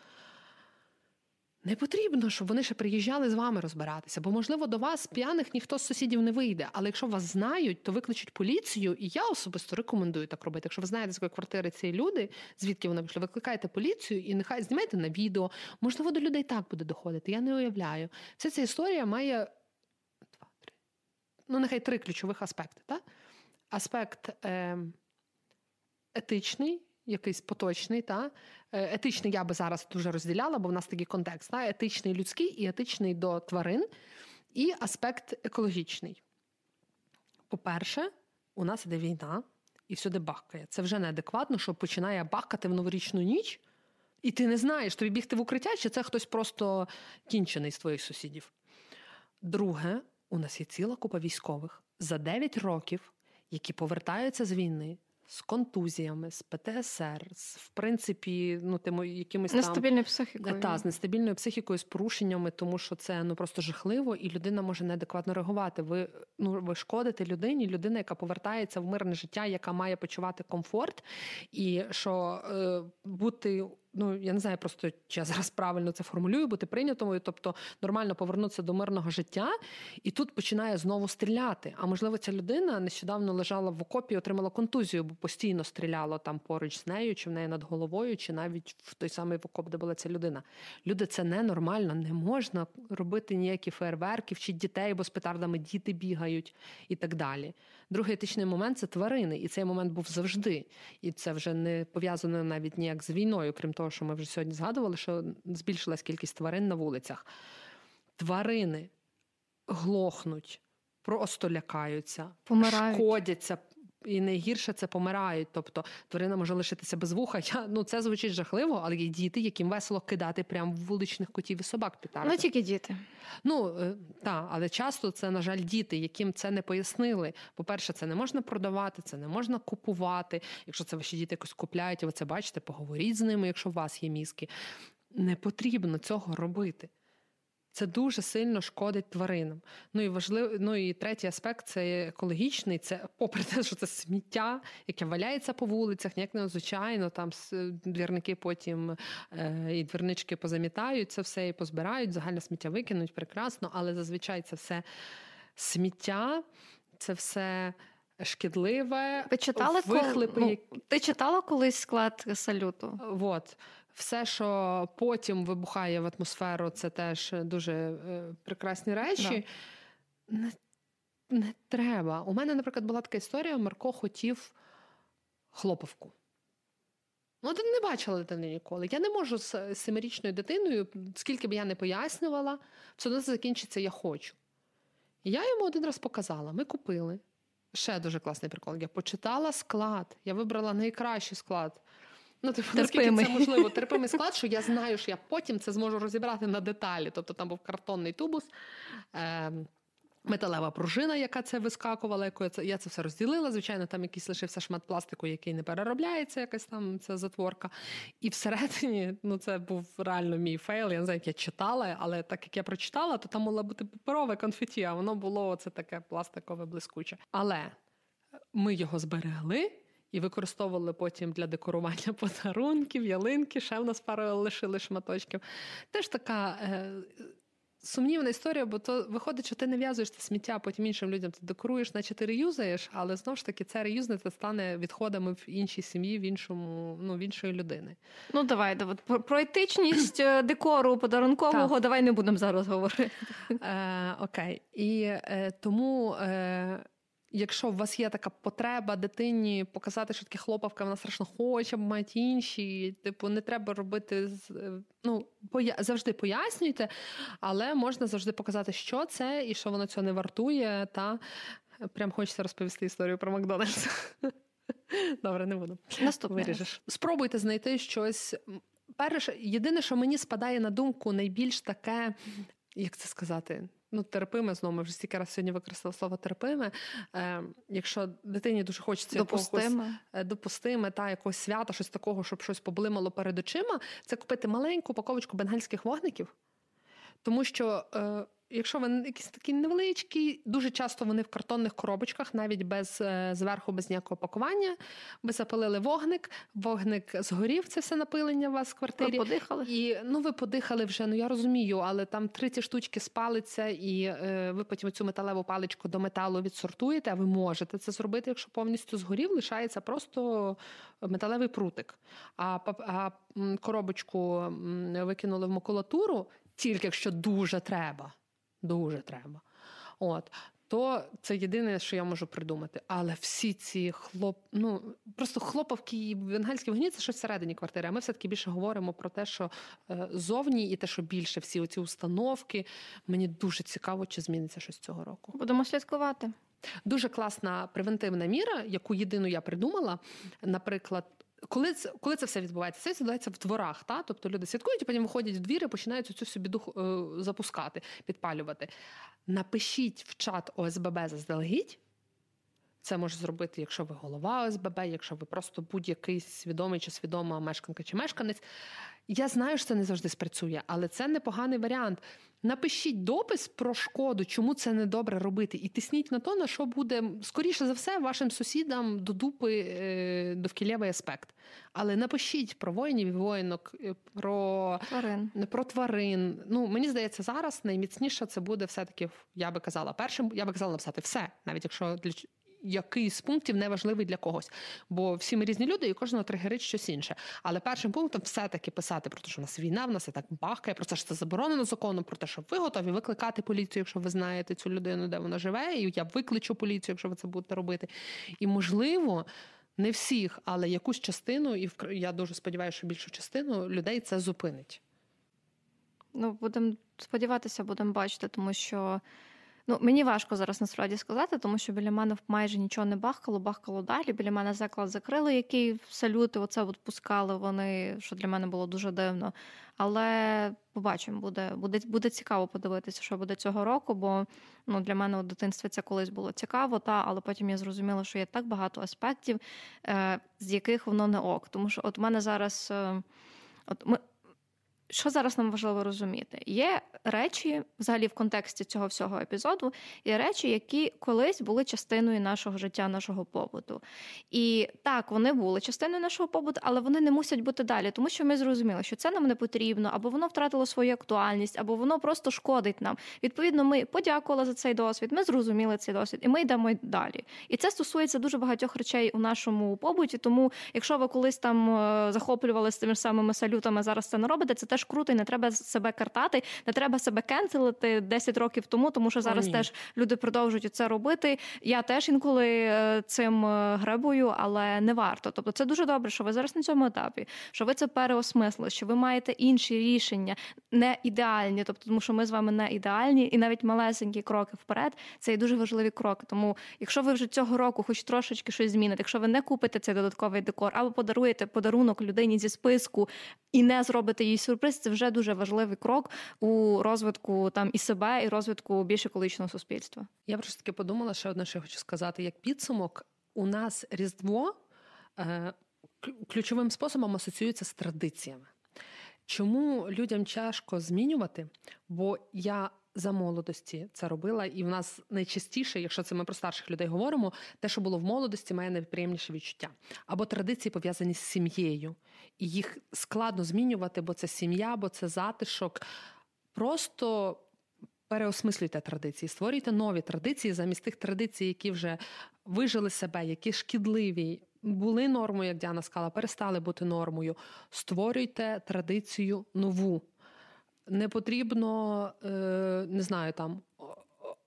Не потрібно, щоб вони ще приїжджали з вами розбиратися, бо, можливо, до вас п'яних ніхто з сусідів не вийде. Але якщо вас знають, то викличуть поліцію, і я особисто рекомендую так робити. Якщо ви знаєте, з якої квартири ці люди, звідки вони вийшли, викликайте поліцію і нехай знімайте на відео. Можливо, до людей так буде доходити. Я не уявляю. Вся ця історія має два, три. Ну, нехай три ключових аспекти. Так? Аспект е- етичний якийсь поточний, та е, етичний я би зараз дуже розділяла, бо в нас такий контекст. Та? Етичний людський і етичний до тварин, і аспект екологічний. По-перше, у нас іде війна, і всюди бахкає. Це вже неадекватно, що починає бахкати в новорічну ніч, і ти не знаєш, тобі бігти в укриття, чи це хтось просто кінчений з твоїх сусідів. Друге, у нас є ціла купа військових за 9 років, які повертаються з війни з контузіями, з ПТСР, з в принципі, ну тим якимись нестабільною психікою. Та, з нестабільною психікою, з порушеннями, тому що це ну просто жахливо, і людина може неадекватно реагувати. Ви ну ви шкодите людині, людина, яка повертається в мирне життя, яка має почувати комфорт, і що е, бути ну я не знаю, просто чи я зараз правильно це формулюю, бути прийнятою, тобто нормально повернутися до мирного життя, і тут починає знову стріляти. А можливо, ця людина нещодавно лежала в окопі, і отримала контузію, бо постійно стріляло там поруч з нею, чи в неї над головою, чи навіть в той самий окоп, де була ця людина. Люди, це ненормально, не можна робити ніякі фейерверки, вчить дітей, бо з петардами діти бігають і так далі. Другий етичний момент це тварини, і цей момент був завжди. І це вже не пов'язано навіть ніяк з війною, крім того того, що ми вже сьогодні згадували, що збільшилась кількість тварин на вулицях. Тварини глохнуть, просто лякаються, Помирають. шкодяться, і найгірше це помирають. Тобто тварина може лишитися без вуха. Я, Ну це звучить жахливо, але є діти, яким весело кидати прямо в вуличних котів і собак пітарди. Ну тільки діти. Ну е, так, але часто це, на жаль, діти, яким це не пояснили. По-перше, це не можна продавати, це не можна купувати. Якщо це ваші діти якось купляють, ви це бачите, поговоріть з ними, якщо у вас є мізки. Не потрібно цього робити. Це дуже сильно шкодить тваринам. Ну і важливо, ну і третій аспект це екологічний. Це попри те, що це сміття, яке валяється по вулицях, ніяк не звичайно. Там двірники потім е, і двірнички позамітають це все і позбирають. Загальне сміття викинуть прекрасно, але зазвичай це все сміття, це все. Шкідливе, ви читали вихлипи. Ну, ти читала колись склад салюту? Вот все, що потім вибухає в атмосферу, це теж дуже е, прекрасні речі. Да. Не, не треба. У мене, наприклад, була така історія: Марко хотів хлоповку. Ну, ти не бачила дитини ніколи. Я не можу з семирічною дитиною, скільки б я не пояснювала, все одно закінчиться я хочу. Я йому один раз показала: ми купили. Ще дуже класний прикол. Я почитала склад, я вибрала найкращий склад. Ну, типу, наскільки це можливо, терпимий склад, що я знаю, що я потім це зможу розібрати на деталі. Тобто там був картонний тубус, е, металева пружина, яка це вискакувала, якою це я це все розділила. Звичайно, там якийсь лишився шмат пластику, який не переробляється, якась там ця затворка. І всередині, ну це був реально мій фейл. Я не знаю, як я читала, але так як я прочитала, то там мало бути паперове конфеті, а воно було це таке пластикове блискуче. Але ми його зберегли і використовували потім для декорування подарунків, ялинки, ще в нас пару лишили шматочків. Теж така. Е, Сумнівна історія, бо то виходить, що ти не в'язуєш це сміття, а потім іншим людям ти декоруєш, наче ти реюзаєш, але знову ж таки це реюзне стане відходами в іншій сім'ї, в іншому, ну в іншої людини. Ну давай, давай. про етичність е, декору подарункового так. давай не будемо зараз говорити. Е, Окей. І е, тому е, Якщо у вас є така потреба дитині показати, що таке хлопавка, вона страшно хоче, мають інші. Типу, не треба робити е, ну, поя... завжди пояснюйте, але можна завжди показати, що це і що воно цього не вартує. Та прям хочеться розповісти історію про Макдональдс. Добре, не буду. Наступне. Виріжеш. Спробуйте знайти щось. Перше, єдине, що мені спадає на думку, найбільш таке, як це сказати ну, терпиме, знову ми вже стільки раз сьогодні використали слово терпиме. Е, Якщо дитині дуже хочеться допустиме. якогось е, допустиме та якогось свята, щось такого, щоб щось поблимало перед очима, це купити маленьку упаковочку бенгальських вогників, тому що. Е, Якщо вони якісь такі невеличкі, дуже часто вони в картонних коробочках, навіть без е, зверху, без ніякого пакування. Ви запалили вогник, вогник згорів, це все напилення у вас в квартирі. Ви подихали? І ну ви подихали вже. Ну я розумію, але там 30 штучки спалиться, і е, ви потім цю металеву паличку до металу відсортуєте. А ви можете це зробити, якщо повністю згорів, лишається просто металевий прутик. А а коробочку викинули в макулатуру, тільки якщо дуже треба дуже треба. От. То це єдине, що я можу придумати. Але всі ці хлоп, ну просто хлопавки і венгальські вогні це щось всередині квартири. А ми все таки більше говоримо про те, що е, зовні і те, що більше всі оці установки. Мені дуже цікаво, чи зміниться щось цього року. Будемо слідкувати. Дуже класна превентивна міра, яку єдину я придумала. Наприклад, коли це коли це все відбувається, це відбувається в дворах. Та? Тобто люди святкують, і потім виходять в двір і починають цю всю біду е, запускати, підпалювати. Напишіть в чат ОСББ заздалегідь. Це може зробити, якщо ви голова ОСББ, якщо ви просто будь-який свідомий чи свідома мешканка чи мешканець. Я знаю, що це не завжди спрацює, але це непоганий варіант. Напишіть допис про шкоду, чому це не добре робити, і тисніть на то, на що буде скоріше за все вашим сусідам до дупи е, довкілєвий аспект. Але напишіть про воїнів і воїнок, е, про тварин. про тварин. Ну мені здається, зараз найміцніше це буде все-таки. Я би казала, першим я би казала написати все, навіть якщо для який з пунктів не важливий для когось. Бо всі ми різні люди, і кожного тригерить щось інше. Але першим пунктом все-таки писати про те, що в нас війна, в нас і так бахкає, про те, що це заборонено законом, про те, що ви готові викликати поліцію, якщо ви знаєте цю людину, де вона живе, і я викличу поліцію, якщо ви це будете робити. І можливо. Не всіх, але якусь частину, і я дуже сподіваюся, що більшу частину людей це зупинить. Ну, будемо сподіватися, будемо бачити, тому що Ну, мені важко зараз насправді сказати, тому що біля мене майже нічого не бахкало, бахкало далі. Біля мене заклад закрили, який салюти оце от пускали вони, що для мене було дуже дивно. Але побачимо, буде буде, буде цікаво подивитися, що буде цього року, бо ну, для мене у дитинстві це колись було цікаво, та, але потім я зрозуміла, що є так багато аспектів, е, з яких воно не ок. Тому що от мене зараз. Е, от ми, що зараз нам важливо розуміти? Є речі, взагалі, в контексті цього всього епізоду, є речі, які колись були частиною нашого життя, нашого побуту. І так, вони були частиною нашого побуту, але вони не мусять бути далі, тому що ми зрозуміли, що це нам не потрібно, або воно втратило свою актуальність, або воно просто шкодить нам. Відповідно, ми подякували за цей досвід, ми зрозуміли цей досвід, і ми йдемо далі. І це стосується дуже багатьох речей у нашому побуті. Тому, якщо ви колись там е, захоплювалися тими самими салютами, зараз це не робите, це теж теж круто, і не треба себе картати, не треба себе кенселити 10 років тому, тому що зараз О, теж люди продовжують це робити. Я теж інколи е, цим е, гребую, але не варто. Тобто, це дуже добре, що ви зараз на цьому етапі, що ви це переосмислили, що ви маєте інші рішення, не ідеальні, тобто, тому що ми з вами не ідеальні, і навіть малесенькі кроки вперед це є дуже важливі кроки. Тому, якщо ви вже цього року, хоч трошечки щось зміните, якщо ви не купите цей додатковий декор, або подаруєте подарунок людині зі списку і не зробите їй сюрприз можливість це вже дуже важливий крок у розвитку там і себе, і розвитку більш екологічного суспільства. Я просто таки подумала, ще одне, що я хочу сказати: як підсумок, у нас різдво е, ключовим способом асоціюється з традиціями. Чому людям тяжко змінювати? Бо я за молодості це робила, і в нас найчастіше, якщо це ми про старших людей говоримо, те, що було в молодості, має найприємніше відчуття. Або традиції пов'язані з сім'єю, і їх складно змінювати, бо це сім'я, бо це затишок. Просто переосмислюйте традиції, створюйте нові традиції замість тих традицій, які вже вижили себе, які шкідливі. Були нормою, як Діана сказала, перестали бути нормою. Створюйте традицію нову не потрібно, е, не знаю, там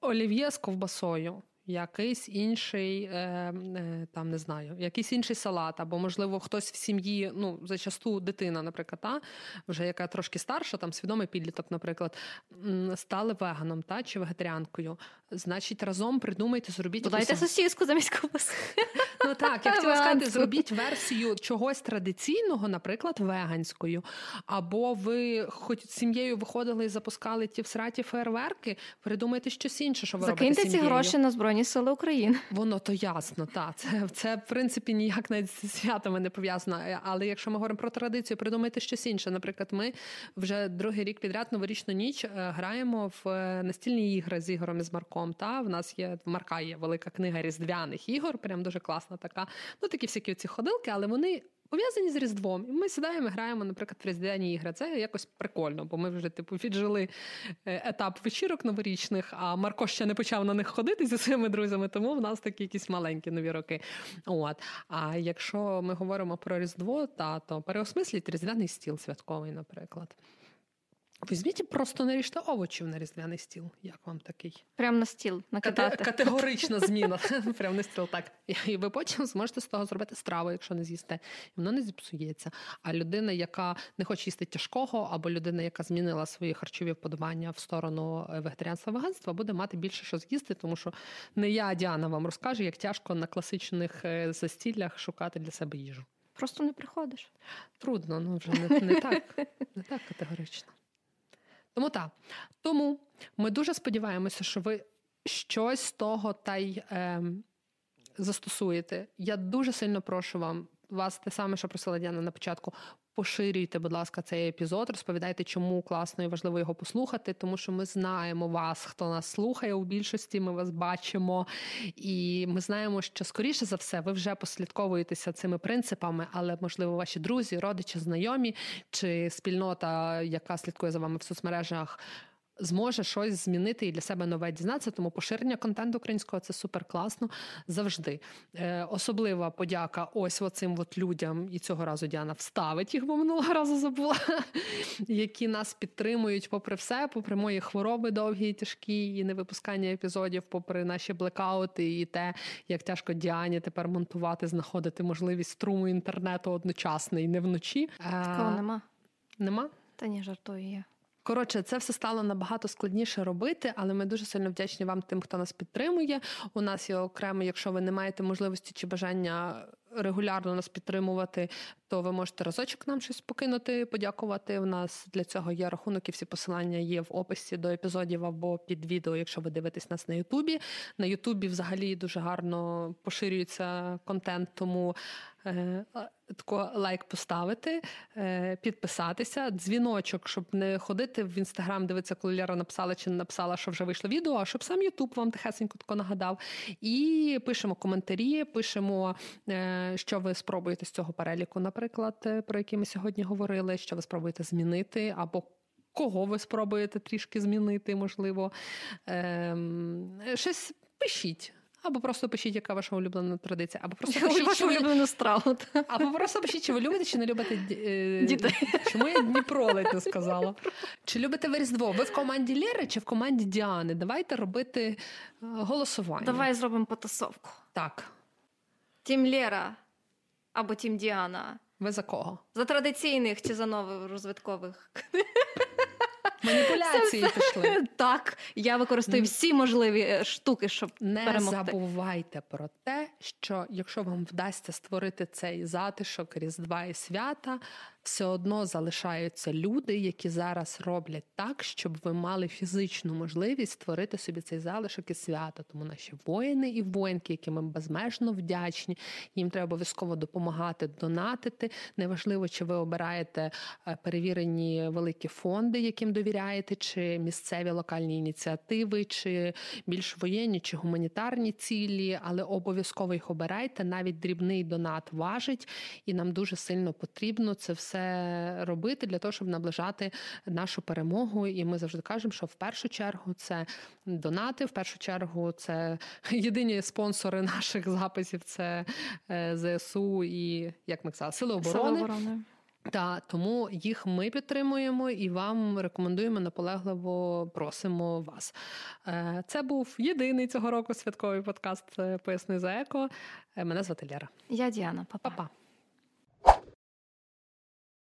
олів'є з ковбасою якийсь інший, е, е, там не знаю, якийсь інший салат, або, можливо, хтось в сім'ї, ну, зачасту дитина, наприклад, та, вже яка трошки старша, там свідомий підліток, наприклад, стали веганом та, чи вегетаріанкою. Значить, разом придумайте, зробіть. Додайте якусь... сосіску замість ковбаси. Ну так, я хотіла сказати, зробіть версію чогось традиційного, наприклад, веганською. Або ви хоч з сім'єю виходили і запускали ті всраті фейерверки, придумайте щось інше, що ви Закиньте робите ці гроші на збройні. Сили України. Воно то ясно, так. Це, це в принципі ніяк навіть з святами не пов'язано. Але якщо ми говоримо про традицію, придумайте щось інше. Наприклад, ми вже другий рік підряд новорічну ніч е, граємо в е, настільні ігри з Ігорем і з Марком. Та в нас є в Марка є велика книга різдвяних ігор, прям дуже класна така. Ну такі всякі ці ходилки, але вони пов'язані з Різдвом. І ми сідаємо, і граємо, наприклад, в різдвяні ігри. Це якось прикольно, бо ми вже типу віджили е, етап вечірок новорічних, а Марко ще не почав на них ходити зі своїми друзями, тому в нас такі якісь маленькі нові роки. От. А якщо ми говоримо про Різдво, та то переосмисліть різдвяний стіл святковий, наприклад. Візьміть просто наріжте овочів на різдвяний стіл. Як вам такий? Прямо на стіл накидати. Категорична зміна. Прямо на стіл так. І ви потім зможете з того зробити страву, якщо не з'їсте. І воно не зіпсується. А людина, яка не хоче їсти тяжкого, або людина, яка змінила свої харчові вподобання в сторону е, вегетаріанства веганства, буде мати більше що з'їсти, тому що не я, Діана, вам розкаже, як тяжко на класичних е, застіллях шукати для себе їжу. Просто не приходиш. Трудно, ну вже не, не так, не так категорично. Тому так. Тому ми дуже сподіваємося, що ви щось з того та й е, застосуєте. Я дуже сильно прошу вам вас те саме, що просила Діана на початку. Поширюйте, будь ласка, цей епізод, розповідайте, чому класно і важливо його послухати, тому що ми знаємо вас, хто нас слухає у більшості. Ми вас бачимо, і ми знаємо, що скоріше за все ви вже послідковуєтеся цими принципами, але можливо ваші друзі, родичі, знайомі чи спільнота, яка слідкує за вами в соцмережах зможе щось змінити і для себе нове дізнатися. Тому поширення контенту українського це супер класно завжди. Е, Особлива подяка ось оцим от людям, і цього разу Діана вставить їх, бо минулого разу забула, які нас підтримують, попри все, попри мої хвороби довгі, і тяжкі, і невипускання епізодів, попри наші блекаути, і те, як тяжко Діані тепер монтувати, знаходити можливість струму інтернету одночасно і не вночі. Такого нема. Нема? Та ні, жартую є. Коротше, це все стало набагато складніше робити, але ми дуже сильно вдячні вам тим, хто нас підтримує. У нас є окремо, якщо ви не маєте можливості чи бажання регулярно нас підтримувати, то ви можете разочок нам щось покинути, подякувати. У нас для цього є рахунок і всі посилання є в описі до епізодів або під відео, якщо ви дивитесь нас на Ютубі. На Ютубі взагалі дуже гарно поширюється контент, тому. Е, тако лайк поставити, е, підписатися, дзвіночок, щоб не ходити в інстаграм, дивитися, коли Лера написала чи не написала, що вже вийшло відео, а щоб сам Ютуб вам тихесенько тако нагадав. І пишемо коментарі, пишемо, е, що ви спробуєте з цього переліку, наприклад, про який ми сьогодні говорили, що ви спробуєте змінити або. Кого ви спробуєте трішки змінити, можливо. Ем, щось пишіть. Або просто пишіть, яка ваша улюблена традиція, або просто пишіть, вашу улюблену страву. Або просто пишіть, чи ви любите, чи не любите е... дітей. Чому я Дніпро ледь не сказала? Чи любите ви Різдво? Ви в команді Лєри чи в команді Діани? Давайте робити е, голосування. Давай зробимо потасовку. Так. Тім Лєра або Тім Діана. Ви за кого? За традиційних чи за нових розвиткових? Маніпуляції пішли. Так, я використаю всі можливі е, штуки, щоб не перемогти. забувайте про те, що якщо вам вдасться створити цей затишок Різдва і свята, все одно залишаються люди, які зараз роблять так, щоб ви мали фізичну можливість створити собі цей залишок і свята. Тому наші воїни і воїнки, які ми безмежно вдячні, їм треба обов'язково допомагати, донатити. Неважливо, чи ви обираєте е, перевірені великі фонди, яким довіряєте, чи місцеві локальні ініціативи, чи більш воєнні, чи гуманітарні цілі, але обов'язково їх обирайте. Навіть дрібний донат важить, і нам дуже сильно потрібно це все це робити для того, щоб наближати нашу перемогу. І ми завжди кажемо, що в першу чергу це донати, в першу чергу це єдині спонсори наших записів. Це е, ЗСУ і як ми казали, сили оборони. Сили оборони. Та тому їх ми підтримуємо і вам рекомендуємо наполегливо просимо вас. Е, це був єдиний цього року святковий подкаст е, Поясни за еко. Мене звати Лера. Я Діана, Па-па.